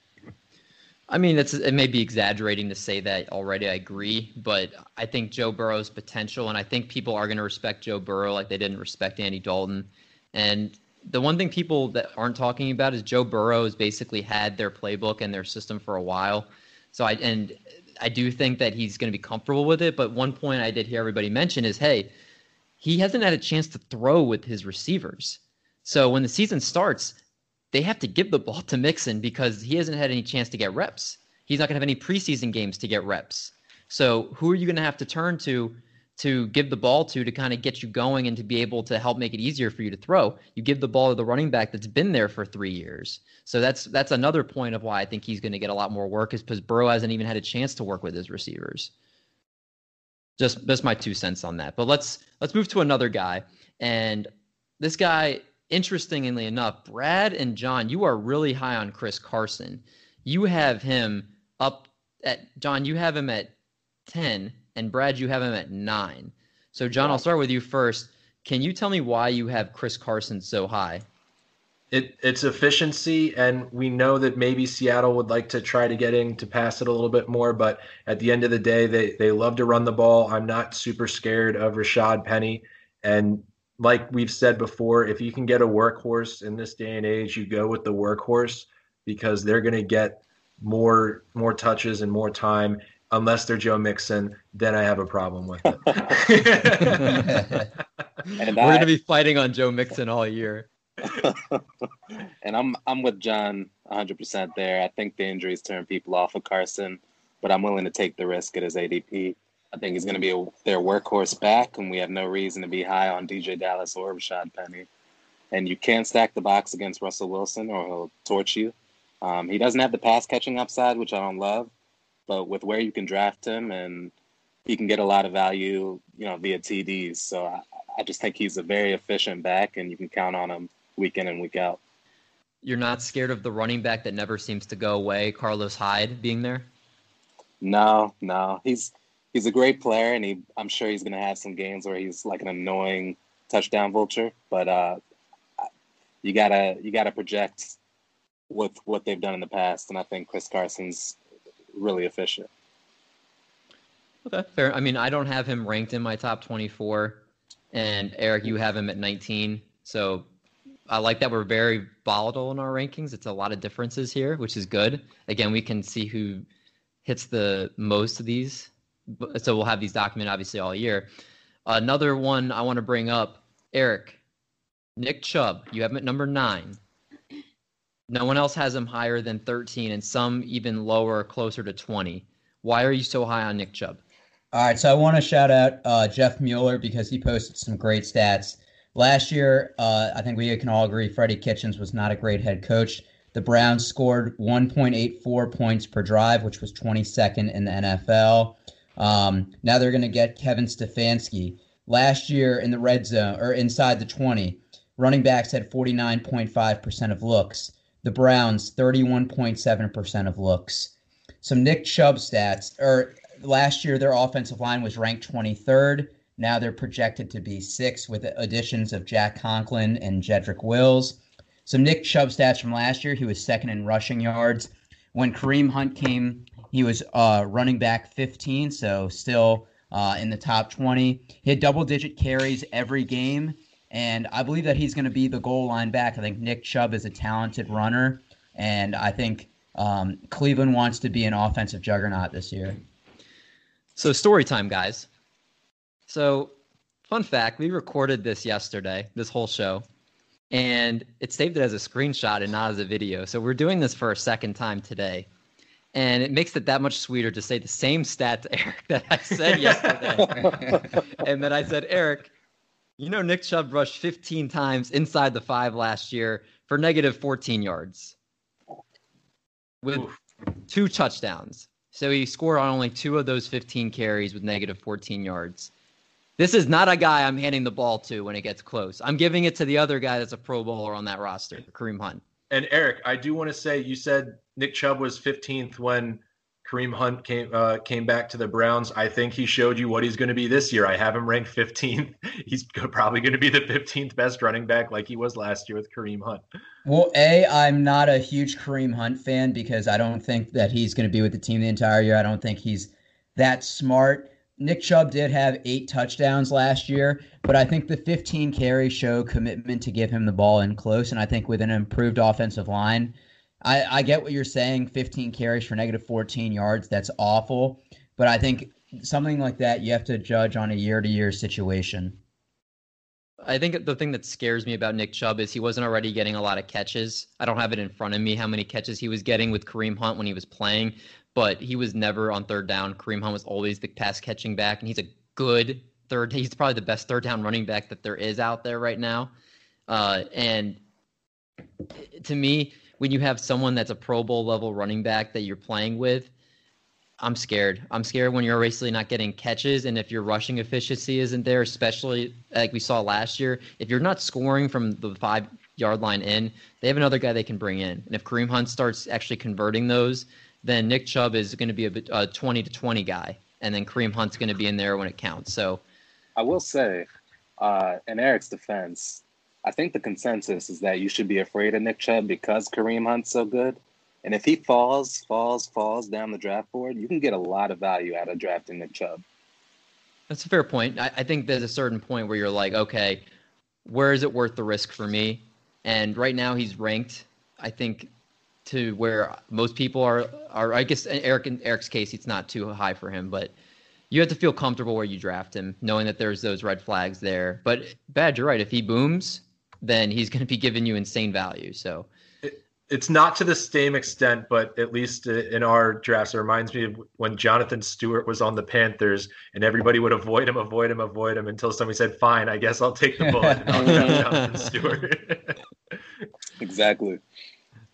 I mean, it's it may be exaggerating to say that already. I agree, but I think Joe Burrow's potential, and I think people are going to respect Joe Burrow like they didn't respect Andy Dalton. And the one thing people that aren't talking about is Joe Burrow has basically had their playbook and their system for a while. So I and I do think that he's going to be comfortable with it. But one point I did hear everybody mention is, hey, he hasn't had a chance to throw with his receivers. So when the season starts, they have to give the ball to Mixon because he hasn't had any chance to get reps. He's not going to have any preseason games to get reps. So who are you going to have to turn to to give the ball to to kind of get you going and to be able to help make it easier for you to throw. You give the ball to the running back that's been there for three years. So that's that's another point of why I think he's going to get a lot more work is because Burrow hasn't even had a chance to work with his receivers. Just just my two cents on that. But let's let's move to another guy. And this guy, interestingly enough, Brad and John, you are really high on Chris Carson. You have him up at John, you have him at 10 and Brad, you have him at nine. So, John, I'll start with you first. Can you tell me why you have Chris Carson so high? It, it's efficiency, and we know that maybe Seattle would like to try to get in to pass it a little bit more, but at the end of the day, they, they love to run the ball. I'm not super scared of Rashaad Penny. And like we've said before, if you can get a workhorse in this day and age, you go with the workhorse because they're going to get more more touches and more time unless they're Joe Mixon, then I have a problem with it. and We're I, gonna be fighting on Joe Mixon all year. and I'm I'm with John 100 percent there. I think the injuries turn people off of Carson, but I'm willing to take the risk at his ADP. I think he's going to be a, their workhorse back, and we have no reason to be high on DeeJay Dallas or Rashaad Penny. And you can't stack the box against Russell Wilson, or he'll torch you. Um, he doesn't have the pass catching upside, which I don't love, but with where you can draft him and he can get a lot of value, you know, via TDs. So I, I just think he's a very efficient back, and you can count on him week in and week out. You're not scared of the running back that never seems to go away, Carlos Hyde, being there? No, no. He's he's a great player, and he I'm sure he's going to have some games where he's like an annoying touchdown vulture. But uh, you gotta you gotta project with what they've done in the past, and I think Chris Carson's really efficient. Okay, fair. I mean, I don't have him ranked in my top 24, and Eric, you have him at 19. So I like that we're very volatile in our rankings. It's a lot of differences here, which is good. Again, we can see who hits the most of these. So we'll have these documented obviously all year. Another one I want to bring up, Eric, Nick Chubb. You have him at number nine. No one else has him higher than 13, and some even lower, closer to 20. Why are you so high on Nick Chubb? All right, so I want to shout out uh, Jeff Mueller because he posted some great stats. Last year, uh, I think we can all agree Freddie Kitchens was not a great head coach. The Browns scored 1.84 points per drive, which was 22nd in the NFL. Um, now they're going to get Kevin Stefanski. Last year in the red zone or inside the 20, running backs had 49.5% of looks the Browns 31.7% of looks. Some Nick Chubb stats, or last year their offensive line was ranked 23rd. Now they're projected to be sixth with additions of Jack Conklin and Jedrick Wills. Some Nick Chubb stats from last year, he was second in rushing yards. When Kareem Hunt came, he was uh, running back 15, so still uh, in the top 20. He had double digit carries every game and I believe that he's going to be the goal line back. I think Nick Chubb is a talented runner, and I think um, Cleveland wants to be an offensive juggernaut this year. So, story time, guys. So, fun fact we recorded this yesterday, this whole show, and it saved it as a screenshot and not as a video. So, we're doing this for a second time today. And it makes it that much sweeter to say the same stat to Eric that I said yesterday. and then I said, Eric, you know, Nick Chubb rushed 15 times inside the five last year for negative 14 yards with Oof. two touchdowns. So he scored on only two of those 15 carries with negative 14 yards. This is not a guy I'm handing the ball to when it gets close. I'm giving it to the other guy that's a Pro Bowler on that roster, Kareem Hunt. And Eric, I do want to say you said Nick Chubb was 15th when Kareem Hunt came uh, came back to the Browns. I think he showed you what he's going to be this year. I have him ranked 15th. He's probably going to be the 15th best running back, like he was last year with Kareem Hunt. Well, a I'm not a huge Kareem Hunt fan because I don't think that he's going to be with the team the entire year. I don't think he's that smart. Nick Chubb did have eight touchdowns last year, but I think the 15 carries show commitment to give him the ball in close, and I think with an improved offensive line I, I get what you're saying 15 carries for negative 14 yards. That's awful. But I think something like that you have to judge on a year to year situation. I think the thing that scares me about Nick Chubb is he wasn't already getting a lot of catches. I don't have it in front of me how many catches he was getting with Kareem Hunt when he was playing, but he was never on third down. Kareem Hunt was always the pass catching back, and he's a good third. He's probably the best third down running back that there is out there right now. Uh, and to me, when you have someone that's a Pro Bowl level running back that you're playing with, I'm scared. I'm scared when you're basically not getting catches, and if your rushing efficiency isn't there, especially like we saw last year, if you're not scoring from the five yard line in, they have another guy they can bring in. And if Kareem Hunt starts actually converting those, then Nick Chubb is going to be a, a 20 to 20 guy, and then Kareem Hunt's going to be in there when it counts. So, I will say, uh, in Eric's defense, I think the consensus is that you should be afraid of Nick Chubb because Kareem Hunt's so good. And if he falls, falls, falls down the draft board, you can get a lot of value out of drafting Nick Chubb. That's a fair point. I, I think there's a certain point where you're like, okay, where is it worth the risk for me? And right now he's ranked, I think, to where most people are. Are I guess Eric in Eric's case, it's not too high for him, but you have to feel comfortable where you draft him, knowing that there's those red flags there. But bad, you're right. If he booms, then he's going to be giving you insane value. So it's not to the same extent, but at least in our drafts, it reminds me of when Jonathan Stewart was on the Panthers, and everybody would avoid him, avoid him, avoid him until somebody said, "Fine, I guess I'll take the bullet and I'll draft Jonathan Stewart." exactly.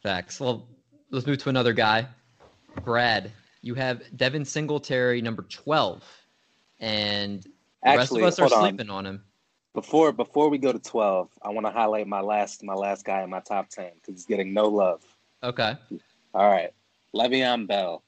Facts. Well, let's move to another guy, Brad. You have Devin Singletary, number twelve, and the Actually, rest of us are on. sleeping on him. Before before we go to twelve, I want to highlight my last my last guy in my top ten because he's getting no love. Okay. All right, Le'Veon Bell.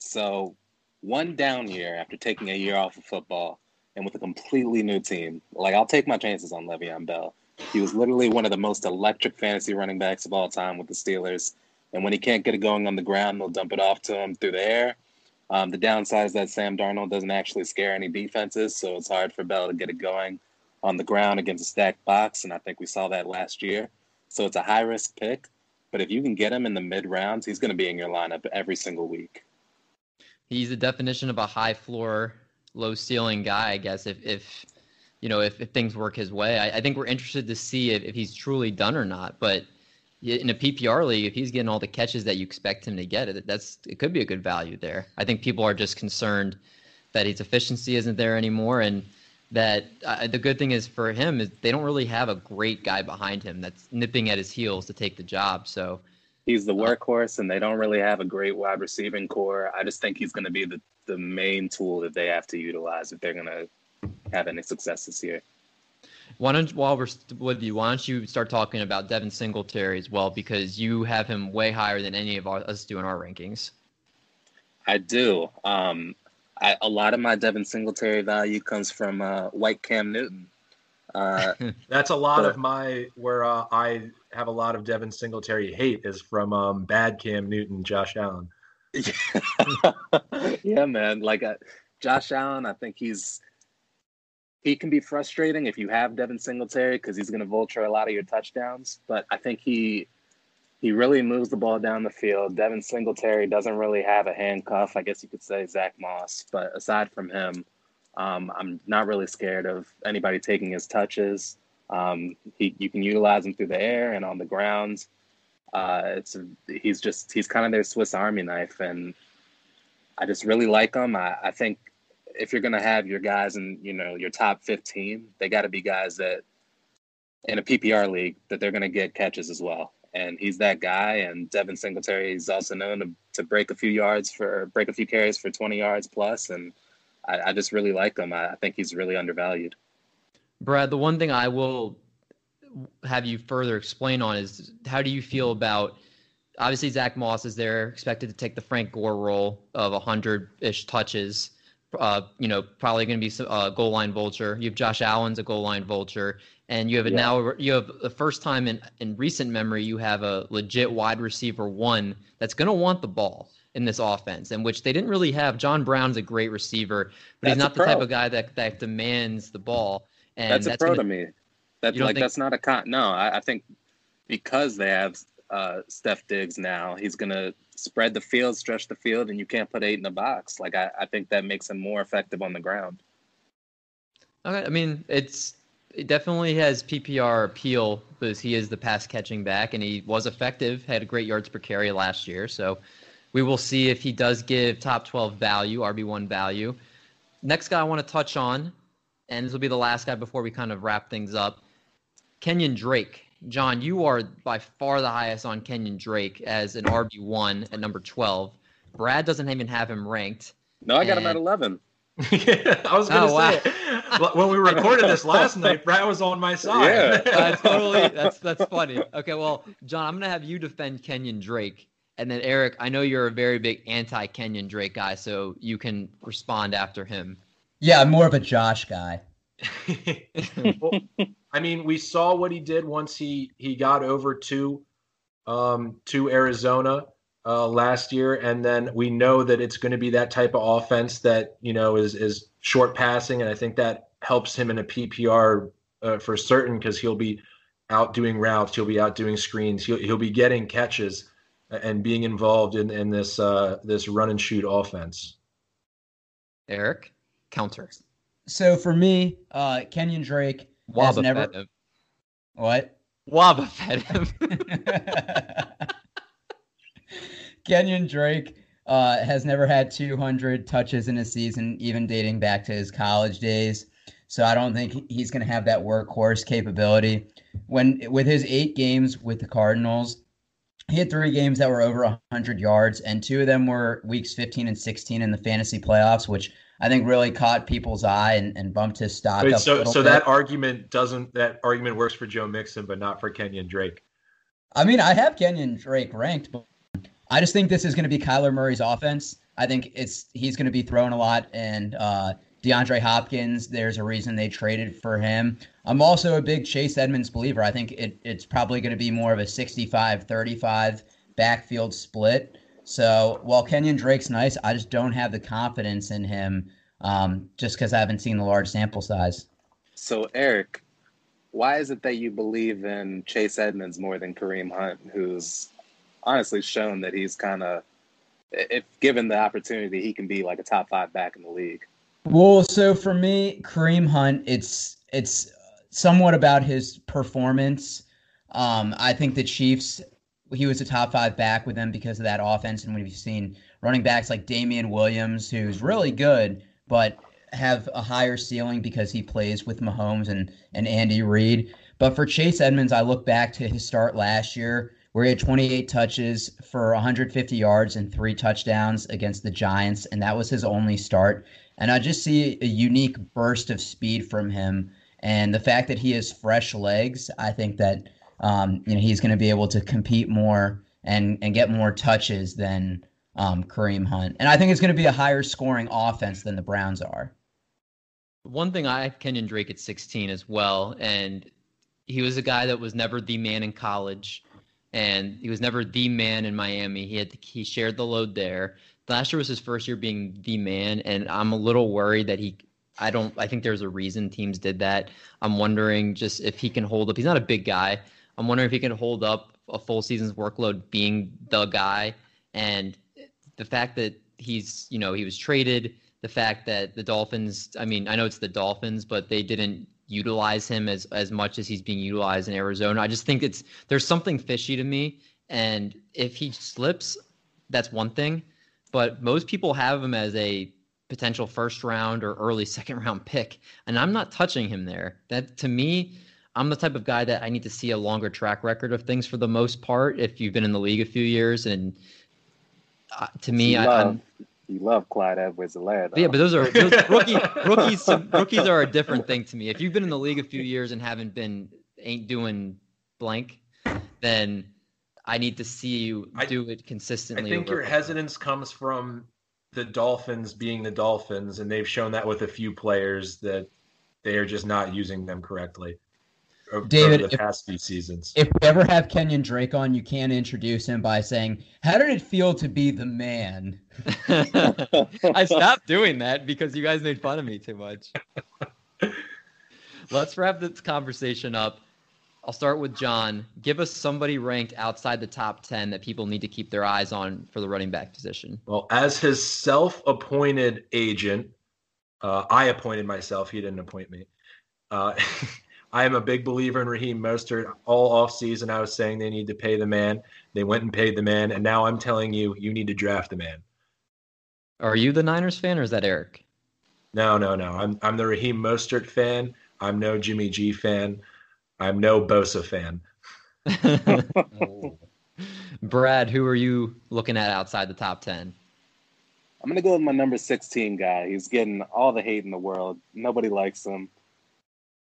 So one down year after taking a year off of football and with a completely new team. Like I'll take my chances on Le'Veon Bell. He was literally one of the most electric fantasy running backs of all time with the Steelers. And when he can't get it going on the ground, they'll dump it off to him through the air. Um, the downside is that Sam Darnold doesn't actually scare any defenses, so it's hard for Bell to get it going on the ground against a stacked box, and I think we saw that last year. So it's a high risk pick, but if you can get him in the mid rounds, he's going to be in your lineup every single week. He's the definition of a high floor, low ceiling guy, I guess. If if you know if, if things work his way, I, I think we're interested to see if, if he's truly done or not. But in a PPR league, if he's getting all the catches that you expect him to get, that's it could be a good value there. I think people are just concerned that his efficiency isn't there anymore, and that uh, the good thing is for him is they don't really have a great guy behind him that's nipping at his heels to take the job. So He's the workhorse, and they don't really have a great wide receiving core. I just think he's going to be the, the main tool that they have to utilize if they're going to have any success this year. why don't while we're with you, why don't you start talking about Devin Singletary as well because you have him way higher than any of our, us do in our rankings. I do. Um, I, a lot of my Devin Singletary value comes from uh, White Cam Newton. Uh, That's a lot Sure. of my where uh, I have a lot of Devin Singletary hate is from um, bad Cam Newton, Josh Allen. yeah, man. Like uh, Josh Allen, I think he's he can be frustrating if you have Devin Singletary because he's going to vulture a lot of your touchdowns. But I think he he really moves the ball down the field. Devin Singletary doesn't really have a handcuff. I guess you could say Zack Moss. But aside from him, um, I'm not really scared of anybody taking his touches. Um, he, you can utilize him through the air and on the ground. Uh, it's he's just he's kind of their Swiss Army knife, and I just really like him. I, I think if you're gonna have your guys in you know your top 15, they got to be guys that in a PPR league that they're gonna get catches as well. And he's that guy. And Devin Singletary is also known to, to break a few yards for break a few carries for 20 yards plus, and I, I just really like him. I, I think he's really undervalued. Brad, the one thing I will have you further explain on is how do you feel about obviously Zack Moss is there, expected to take the Frank Gore role of 100 ish touches. Uh, you know, probably going to be a goal line vulture. You have Josh Allen's a goal line vulture, and you have it Yeah. now. You have the first time in in recent memory you have a legit wide receiver one that's going to want the ball in this offense, in which they didn't really have. John Brown's a great receiver, but he's That's a not the type of guy that that demands the ball. And that's, that's a pro gonna- to me. That's like think- that's not a con. No, I, I think because they have uh, Steph Diggs now, he's gonna spread the field, stretch the field, and you can't put eight in the box. Like I, I think that makes him more effective on the ground. Okay, I mean it's it definitely has PPR appeal because he is the pass catching back and he was effective, had a great yards per carry last year. So we will see if he does give top 12 value, RB1 value. Next guy I want to touch on, and this will be the last guy before we kind of wrap things up. Kenyon Drake. John, you are by far the highest on Kenyon Drake as an RB1 at number 12. Brad doesn't even have him ranked. No, I got him at 11. yeah, I was going to Oh, wow. say when we recorded this last night, Brad was on my side. Yeah. That's totally that's that's funny. Okay, well, John, I'm gonna have you defend Kenyon Drake, and then Eric, I know you're a very big anti Kenyon Drake guy, so you can respond after him. Yeah, I'm more of a Josh guy. Well, I mean, we saw what he did once he he got over to um, to Arizona uh, last year, and then we know that it's going to be that type of offense that you know is is short passing, and I think that helps him in a PPR uh, for certain because he'll be out doing routes, he'll be out doing screens, he'll he'll be getting catches and being involved in in this uh, this run and shoot offense. Eric, counter. So for me, uh, Kenyon Drake has never fed what? Waba fed him. Kenyon Drake uh, has never had 200 touches in a season, even dating back to his college days. So I don't think he's going to have that workhorse capability. When with his eight games with the Cardinals, he had three games that were over 100 yards, and two of them were weeks 15 and 16 in the fantasy playoffs, which I think really caught people's eye and, and bumped his stock Wait, up so so bit. that argument doesn't that argument works for Joe Mixon, but not for Kenyon Drake. I mean, I have Kenyon Drake ranked, but I just think this is going to be Kyler Murray's offense. I think it's he's going to be throwing a lot, and uh, DeAndre Hopkins. There's a reason they traded for him. I'm also a big Chase Edmonds believer. I think it, it's probably going to be more of a 65-35 backfield split. So while Kenyon Drake's nice, I just don't have the confidence in him um, just because I haven't seen the large sample size. So, Eric, why is it that you believe in Chase Edmonds more than Kareem Hunt, who's honestly shown that he's kind of, if given the opportunity, he can be like a top five back in the league? Well, so for me, Kareem Hunt, it's it's somewhat about his performance. Um, I think the Chiefs, he was a top five back with them because of that offense, and we've seen running backs like Damien Williams, who's really good, but have a higher ceiling because he plays with Mahomes and and Andy Reid. But for Chase Edmonds, I look back to his start last year where he had 28 touches for 150 yards and three touchdowns against the Giants, and that was his only start. And I just see a unique burst of speed from him, and the fact that he has fresh legs, I think that um, you know he's going to be able to compete more and and get more touches than um, Kareem Hunt. And I think it's going to be a higher scoring offense than the Browns are. One thing I had Kenyon Drake at 16 as well, and he was a guy that was never the man in college, and he was never the man in Miami. He had he shared the load there. Last year was his first year being the man, and I'm a little worried that he. I don't. I think there's a reason teams did that. I'm wondering just if he can hold up. He's not a big guy. I'm wondering if he can hold up a full season's workload being the guy, and the fact that he's you know he was traded the fact that the Dolphins, I mean, I know it's the Dolphins, but they didn't utilize him as as much as he's being utilized in Arizona. I just think it's there's something fishy to me, and if he slips, that's one thing, but most people have him as a potential first round or early second round pick, and I'm not touching him there. That to me, I'm the type of guy that I need to see a longer track record of things for the most part. If you've been in the league a few years, and uh, to me, I, I'm you love Clyde Edwards-Helaire. yeah, but those are those rookie rookies. Rookies are a different thing to me. If you've been in the league a few years and haven't been ain't doing blank, then I need to see you I- do it consistently. I think over- your hesitance comes from the Dolphins being the Dolphins, and they've shown that with a few players that they are just not using them correctly over, David, over the if- past few seasons. If we ever have Kenyon Drake on, you can introduce him by saying, "How did it feel to be the man?" I stopped doing that because you guys made fun of me too much. Let's wrap this conversation up. I'll start with John. Give us somebody ranked outside the top 10 that people need to keep their eyes on for the running back position. Well, as his self-appointed agent, uh, I appointed myself. He didn't appoint me. Uh, I am a big believer in Raheem Mostert. All offseason, I was saying they need to pay the man. They went and paid the man, and now I'm telling you, you need to draft the man. Are you the Niners fan or is that Eric? No, no, no. I'm I'm the Raheem Mostert fan. I'm no Jimmy G fan. I'm no Bosa fan. Brad, who are you looking at outside the top 10? I'm going to go with my number 16 guy. He's getting all the hate in the world. Nobody likes him.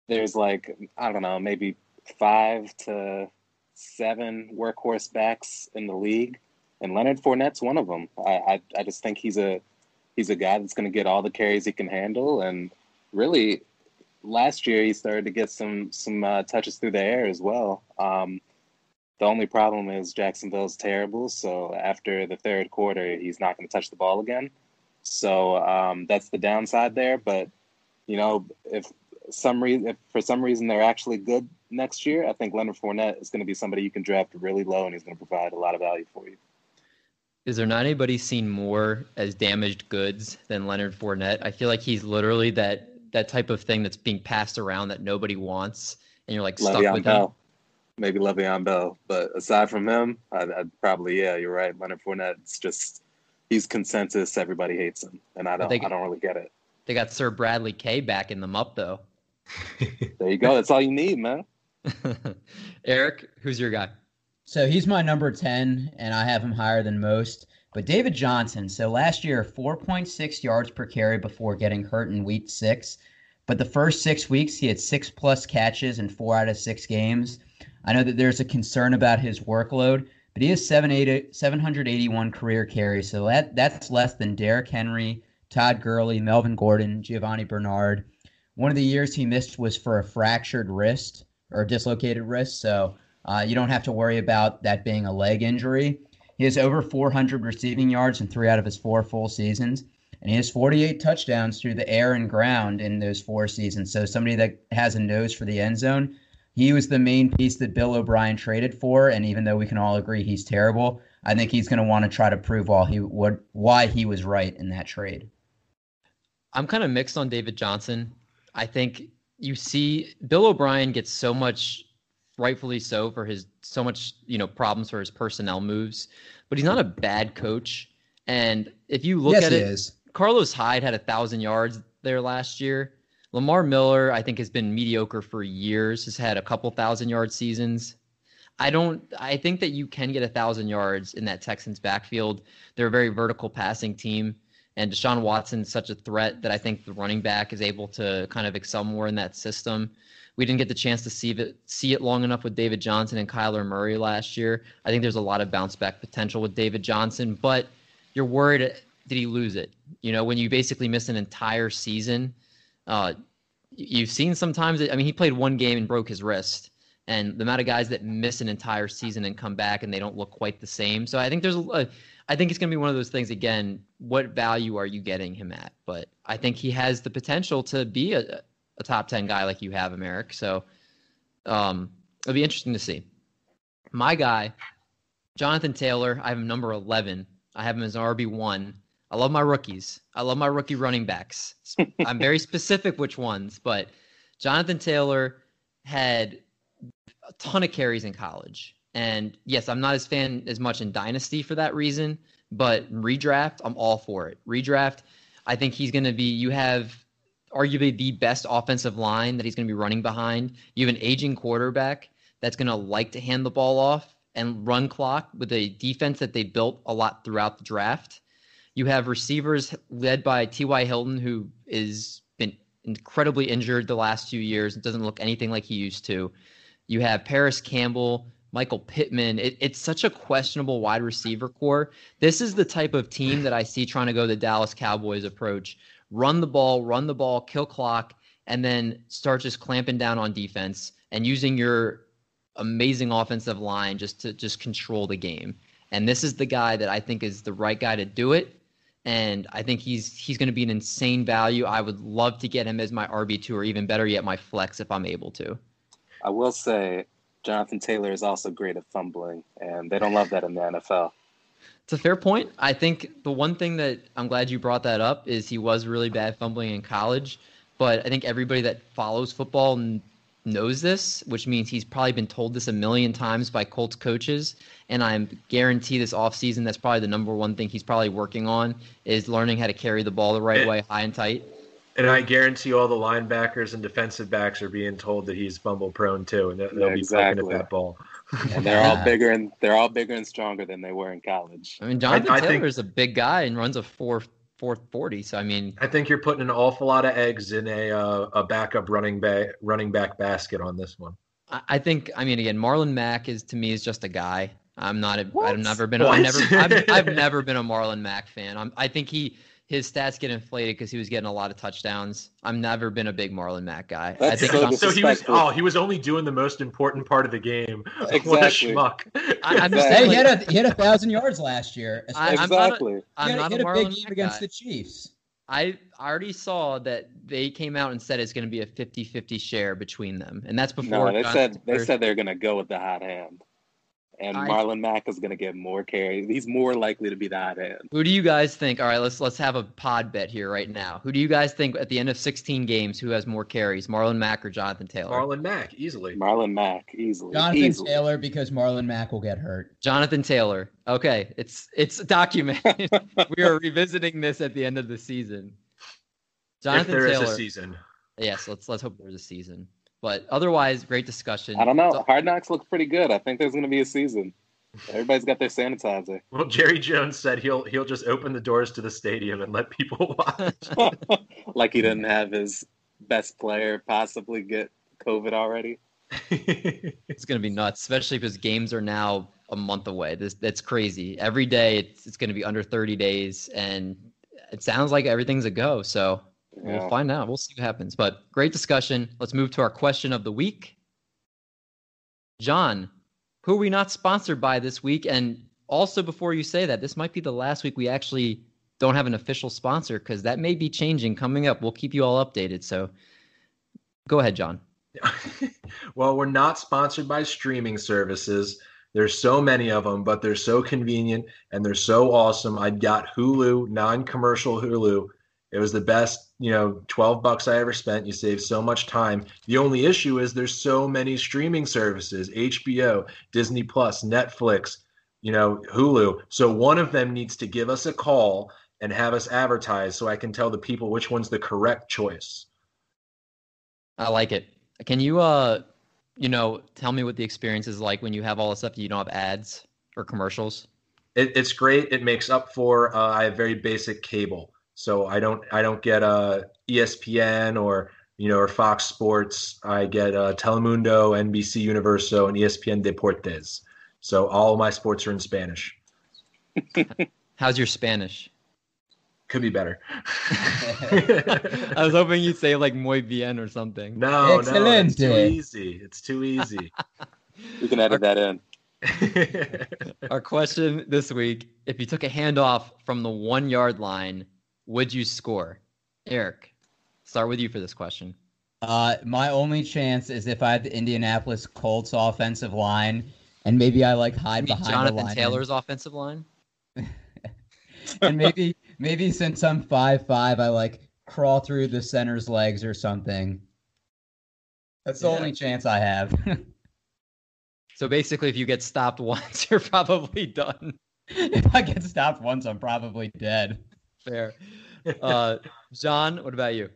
There's like, I don't know, maybe five to seven workhorse backs in the league, and Leonard Fournette's one of them. I, I, I just think he's a he's a guy that's going to get all the carries he can handle, and really, last year he started to get some some uh, touches through the air as well. Um, the only problem is Jacksonville's terrible. So after the third quarter, he's not going to touch the ball again. So um, that's the downside there. But you know, if some reason, if for some reason they're actually good next year, I think Leonard Fournette is going to be somebody you can draft really low, and he's going to provide a lot of value for you. Is there not anybody seen more as damaged goods than Leonard Fournette? I feel like he's literally that that type of thing that's being passed around that nobody wants, and you're like stuck Le'Veon with Bell. him. Maybe Le'Veon Bell, but aside from him, I'd, I'd probably yeah, you're right. Leonard Fournette's just he's consensus. Everybody hates him, and I don't they- I don't really get it. They got Sir Bradley K backing them up though. There you go. That's all you need, man. Eric, who's your guy? So he's my number 10, and I have him higher than most. But David Johnson, so last year, 4.6 yards per carry before getting hurt in week six. But the first six weeks, he had six plus catches in four out of six games. I know that there's a concern about his workload, but he has 780 781 career carries. So that, that's less than Derrick Henry, Todd Gurley, Melvin Gordon, Giovani Bernard. One of the years he missed was for a fractured wrist or dislocated wrist. So uh, you don't have to worry about that being a leg injury. He has over 400 receiving yards in three out of his four full seasons, and he has 48 touchdowns through the air and ground in those four seasons. So somebody that has a nose for the end zone. He was the main piece that Bill O'Brien traded for, and even though we can all agree he's terrible, I think he's going to want to try to prove why he would why he was right in that trade. I'm kind of mixed on David Johnson. I think you see Bill O'Brien gets so much rightfully so for his so much, you know, problems for his personnel moves, but he's not a bad coach. And if you look yes, at it, is. Carlos Hyde had a thousand yards there last year. Lamar Miller, I think, has been mediocre for years. Has had a couple thousand yard seasons. I don't. I think that you can get a thousand yards in that Texans backfield. They're a very vertical passing team, and Deshaun Watson's such a threat that I think the running back is able to kind of excel more in that system. We didn't get the chance to see it see it long enough with David Johnson and Kyler Murray last year. I think there's a lot of bounce back potential with David Johnson, but you're worried did he lose it? You know, when you basically miss an entire season, uh, you've seen sometimes. I mean, he played one game and broke his wrist, and the amount of guys that miss an entire season and come back and they don't look quite the same. So I think there's a, I think it's going to be one of those things again. What value are you getting him at? But I think he has the potential to be a, a top ten guy like you have him, Eric. So um, it'll be interesting to see. My guy, Jonathan Taylor. I have him number eleven. I have him as an RB one. I love my rookies. I love my rookie running backs. I'm very specific which ones, but Jonathan Taylor had a ton of carries in college. And yes, I'm not as fan as much in Dynasty for that reason, but redraft, I'm all for it. Redraft, I think he's going to be, you have arguably the best offensive line that he's going to be running behind. You have an aging quarterback that's going to like to hand the ball off and run clock with a defense that they built a lot throughout the draft. You have receivers led by T.Y. Hilton, who is been incredibly injured the last few years. It doesn't look anything like he used to. You have Parris Campbell, Michael Pittman. It, it's such a questionable wide receiver core. This is the type of team that I see trying to go the Dallas Cowboys approach: run the ball, run the ball, kill clock, and then start just clamping down on defense and using your amazing offensive line just to just control the game. And this is the guy that I think is the right guy to do it and I think he's he's going to be an insane value. I would love to get him as my RB two, or even better yet, my flex if I'm able to. I will say, Jonathan Taylor is also great at fumbling, and they don't love that in the NFL. It's a fair point. I think the one thing that I'm glad you brought that up is he was really bad fumbling in college, but I think everybody that follows football knows this, which means he's probably been told this a million times by Colts coaches. And I'm guarantee this offseason that's probably the number one thing he's probably working on is learning how to carry the ball the right way, high and tight. And I guarantee all the linebackers and defensive backs are being told that he's fumble prone too, and they'll Yeah, be exactly. poking at that ball. and they're all bigger and they're all bigger and stronger than they were in college. I mean, Jonathan I Taylor think- is a big guy and runs a four four forty. So I mean, I think you're putting an awful lot of eggs in a uh, a backup running back running back basket on this one. I, I think I mean again, Marlon Mack is to me is just a guy. I'm not. A, What? I've never been. A, What? I've never. I've, I've never been a Marlon Mack fan. I'm, I think he his stats get inflated because he was getting a lot of touchdowns. I've never been a big Marlon Mack guy. I think so So he was oh he was only doing the most important part of the game. What a Exactly. schmuck. I, I'm just Exactly. Hey, saying, he like, had a he had a thousand yards last year. I- I'm not a- exactly. he I'm had, not he a had a big Marlon game Mack against guy. the Chiefs. I already saw that they came out and said it's going to be a 50-50 share between them, and that's before. no, they Jonathan said they Taylor- said they're gonna go with the hot hand, and I- Marlon Mack is gonna get more carries. He's more likely to be that end. Who do you guys think? All right, let's let's have a pod bet here right now. Who do you guys think at the end of 16 games who has more carries, Marlon Mack or Jonathan Taylor? Marlon Mack easily. Marlon Mack easily. Jonathan easily. Taylor because Marlon Mack will get hurt. Jonathan Taylor. Okay, it's it's documented. we are revisiting this at the end of the season. if Jonathan there is Taylor. a season. Yes, let's let's hope there's a season. But otherwise, great discussion. I don't know. So- Hard Knocks look pretty good. I think there's gonna be a season. Everybody's got their sanitizer. Well, Jerry Jones said he'll he'll just open the doors to the stadium and let people watch. like he didn't have his best player possibly get COVID already. It's gonna be nuts, especially because games are now a month away. This that's crazy. Every day it's it's gonna be under 30 days, and it sounds like everything's a go. So Yeah. we'll find out. We'll see what happens. But great discussion. Let's move to our question of the week. John, who are we not sponsored by this week? And also, before you say that, this might be the last week we actually don't have an official sponsor because that may be changing coming up. We'll keep you all updated. So go ahead, John. well, we're not sponsored by streaming services. There's so many of them, but they're so convenient and they're so awesome. I've got Hulu, non-commercial Hulu. It was the best, you know, 12 bucks I ever spent. You save so much time. The only issue is there's so many streaming services, HBO, Disney Plus, Netflix, you know, Hulu. So one of them needs to give us a call and have us advertise so I can tell the people which one's the correct choice. I like it. Can you, uh, you know, tell me what the experience is like when you have all this stuff you don't have ads or commercials? It, it's great. It makes up for uh, I have very basic cable, so I don't I don't get uh, ESPN or you know or Fox Sports. I get uh, Telemundo, NBC Universo, and ESPN Deportes. So all of my sports are in Spanish. How's your Spanish? Could be better. I was hoping you'd say like muy bien or something. no, no, it's too easy. It's too easy. we can edit that in. Our question this week if you took a handoff from the one yard line, would you score? Eric, start with you for this question. Uh, my only chance is if I had the Indianapolis Colts offensive line, and maybe I like hide behind the Jonathan. Taylor's offensive line? and maybe maybe since I'm five five, I like crawl through the center's legs or something. That's the Yeah. only chance I have. So basically, if you get stopped once, you're probably done. if I get stopped once, I'm probably dead. Fair. Uh, John, what about you?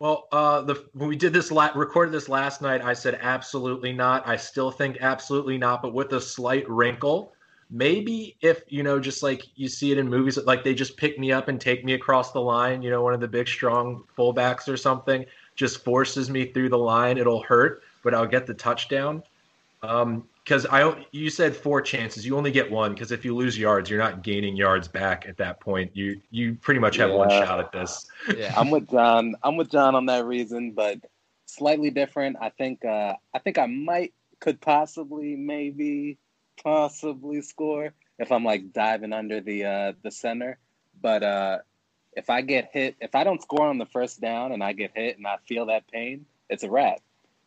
Well, uh, the when we did this la- recorded this last night, I said absolutely not. I still think absolutely not, but with a slight wrinkle. Maybe if you know, just like you see it in movies, like they just pick me up and take me across the line. You know, one of the big, strong fullbacks or something just forces me through the line. It'll hurt, but I'll get the touchdown. Um, because I you said four chances, you only get one. Because if you lose yards, you're not gaining yards back at that point. You you pretty much have one shot at this. Yeah. I'm with John. I'm with John on that reason, but slightly different. I think. Uh, I think I might, could possibly, maybe, possibly score if I'm like diving under the uh, the center. But uh, if I get hit, if I don't score on the first down and I get hit and I feel that pain, it's a wrap.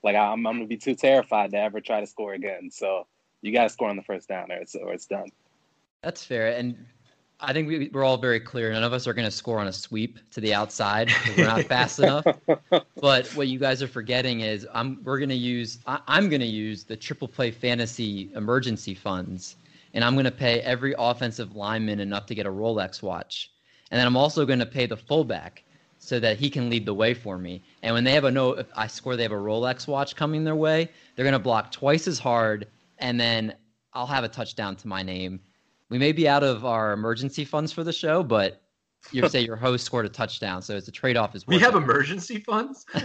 Like I'm, I'm gonna be too terrified to ever try to score again. So you got to score on the first down, or it's or it's done. That's fair. And I think we, we're all very clear. None of us are going to score on a sweep to the outside. We're not fast enough. But what you guys are forgetting is I'm we're going to use I, I'm going to use the triple play fantasy emergency funds, and I'm going to pay every offensive lineman enough to get a Rolex watch, and then I'm also going to pay the fullback. So that he can lead the way for me. And when they have a no, if I score, they have a Rolex watch coming their way. They're gonna block twice as hard, and then I'll have a touchdown to my name. We may be out of our emergency funds for the show, but you say your host scored a touchdown, so it's a trade-off. Is we have emergency funds.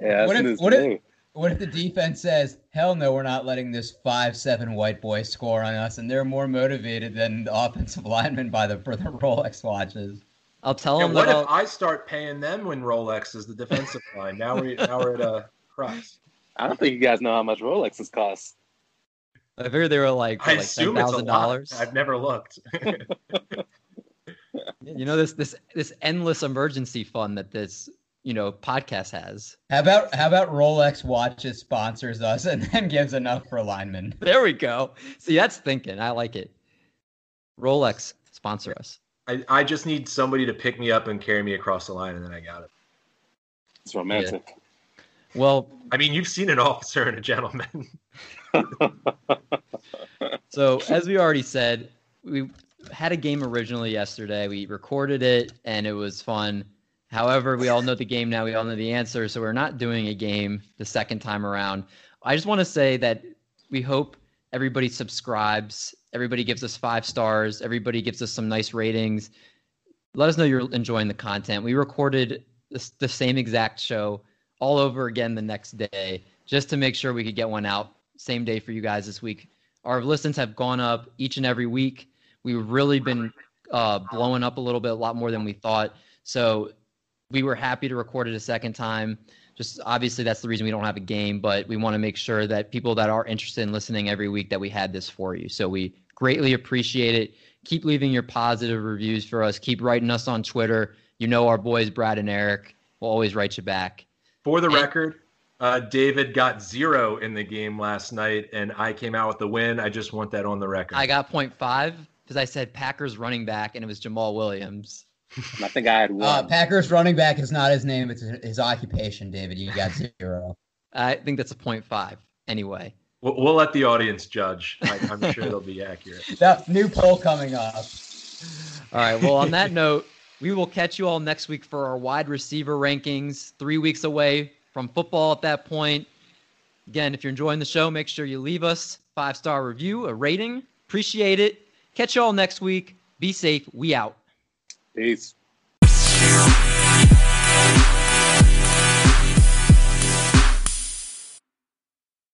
yeah, what if, what if, what if the defense says, "Hell no, we're not letting this five-seven white boy score on us," and they're more motivated than the offensive linemen by the for the Rolex watches? I'll tell and them. What if I'll... I start paying them when Rolex is the defensive line? Now we now we're at a cross. I don't think you guys know how much Rolexes cost. I figured they were like, I like assume ten it's a thousand lot. dollars. I've never looked. You know this this this endless emergency fund that this you know podcast has. How about how about Rolex watches sponsors us and then gives enough for linemen? There we go. See, that's thinking. I like it. Rolex sponsor us. I, I just need somebody to pick me up and carry me across the line, and then I got it. It's romantic. Well, I mean, you've seen an officer and a gentleman. so as we already said, we had a game originally yesterday. We recorded it and it was fun. However, we all know the game now. We all know the answer. So we're not doing a game the second time around. I just want to say that we hope everybody subscribes. Everybody gives us five stars. Everybody gives us some nice ratings. Let us know you're enjoying the content. We recorded this, the same exact show all over again the next day just to make sure we could get one out same day for you guys this week. Our listens have gone up each and every week. We've really been uh, blowing up a little bit, a lot more than we thought. So we were happy to record it a second time. Just obviously that's the reason we don't have a game, but we want to make sure that people that are interested in listening every week that we had this for you. So we greatly appreciate it. Keep leaving your positive reviews for us. Keep writing us on Twitter. You know our boys Brad and Eric will always write you back. For the And- record, uh, David got zero in the game last night, and I came out with the win. I just want that on the record. I got 0.5 because I said Packers running back and it was Jamaal Williams. And I think I had one. Uh, Packers running back is not his name; it's his occupation. David, you got zero. I think that's a five. anyway. We'll, we'll let the audience judge. I, I'm sure they'll be accurate. that new poll coming up. All right. Well, on that note, we will catch you all next week for our wide receiver rankings. Three weeks away from football at that point. Again, if you're enjoying the show, make sure you leave us five star review, a rating. Appreciate it. Catch you all next week. Be safe. We out. Peace.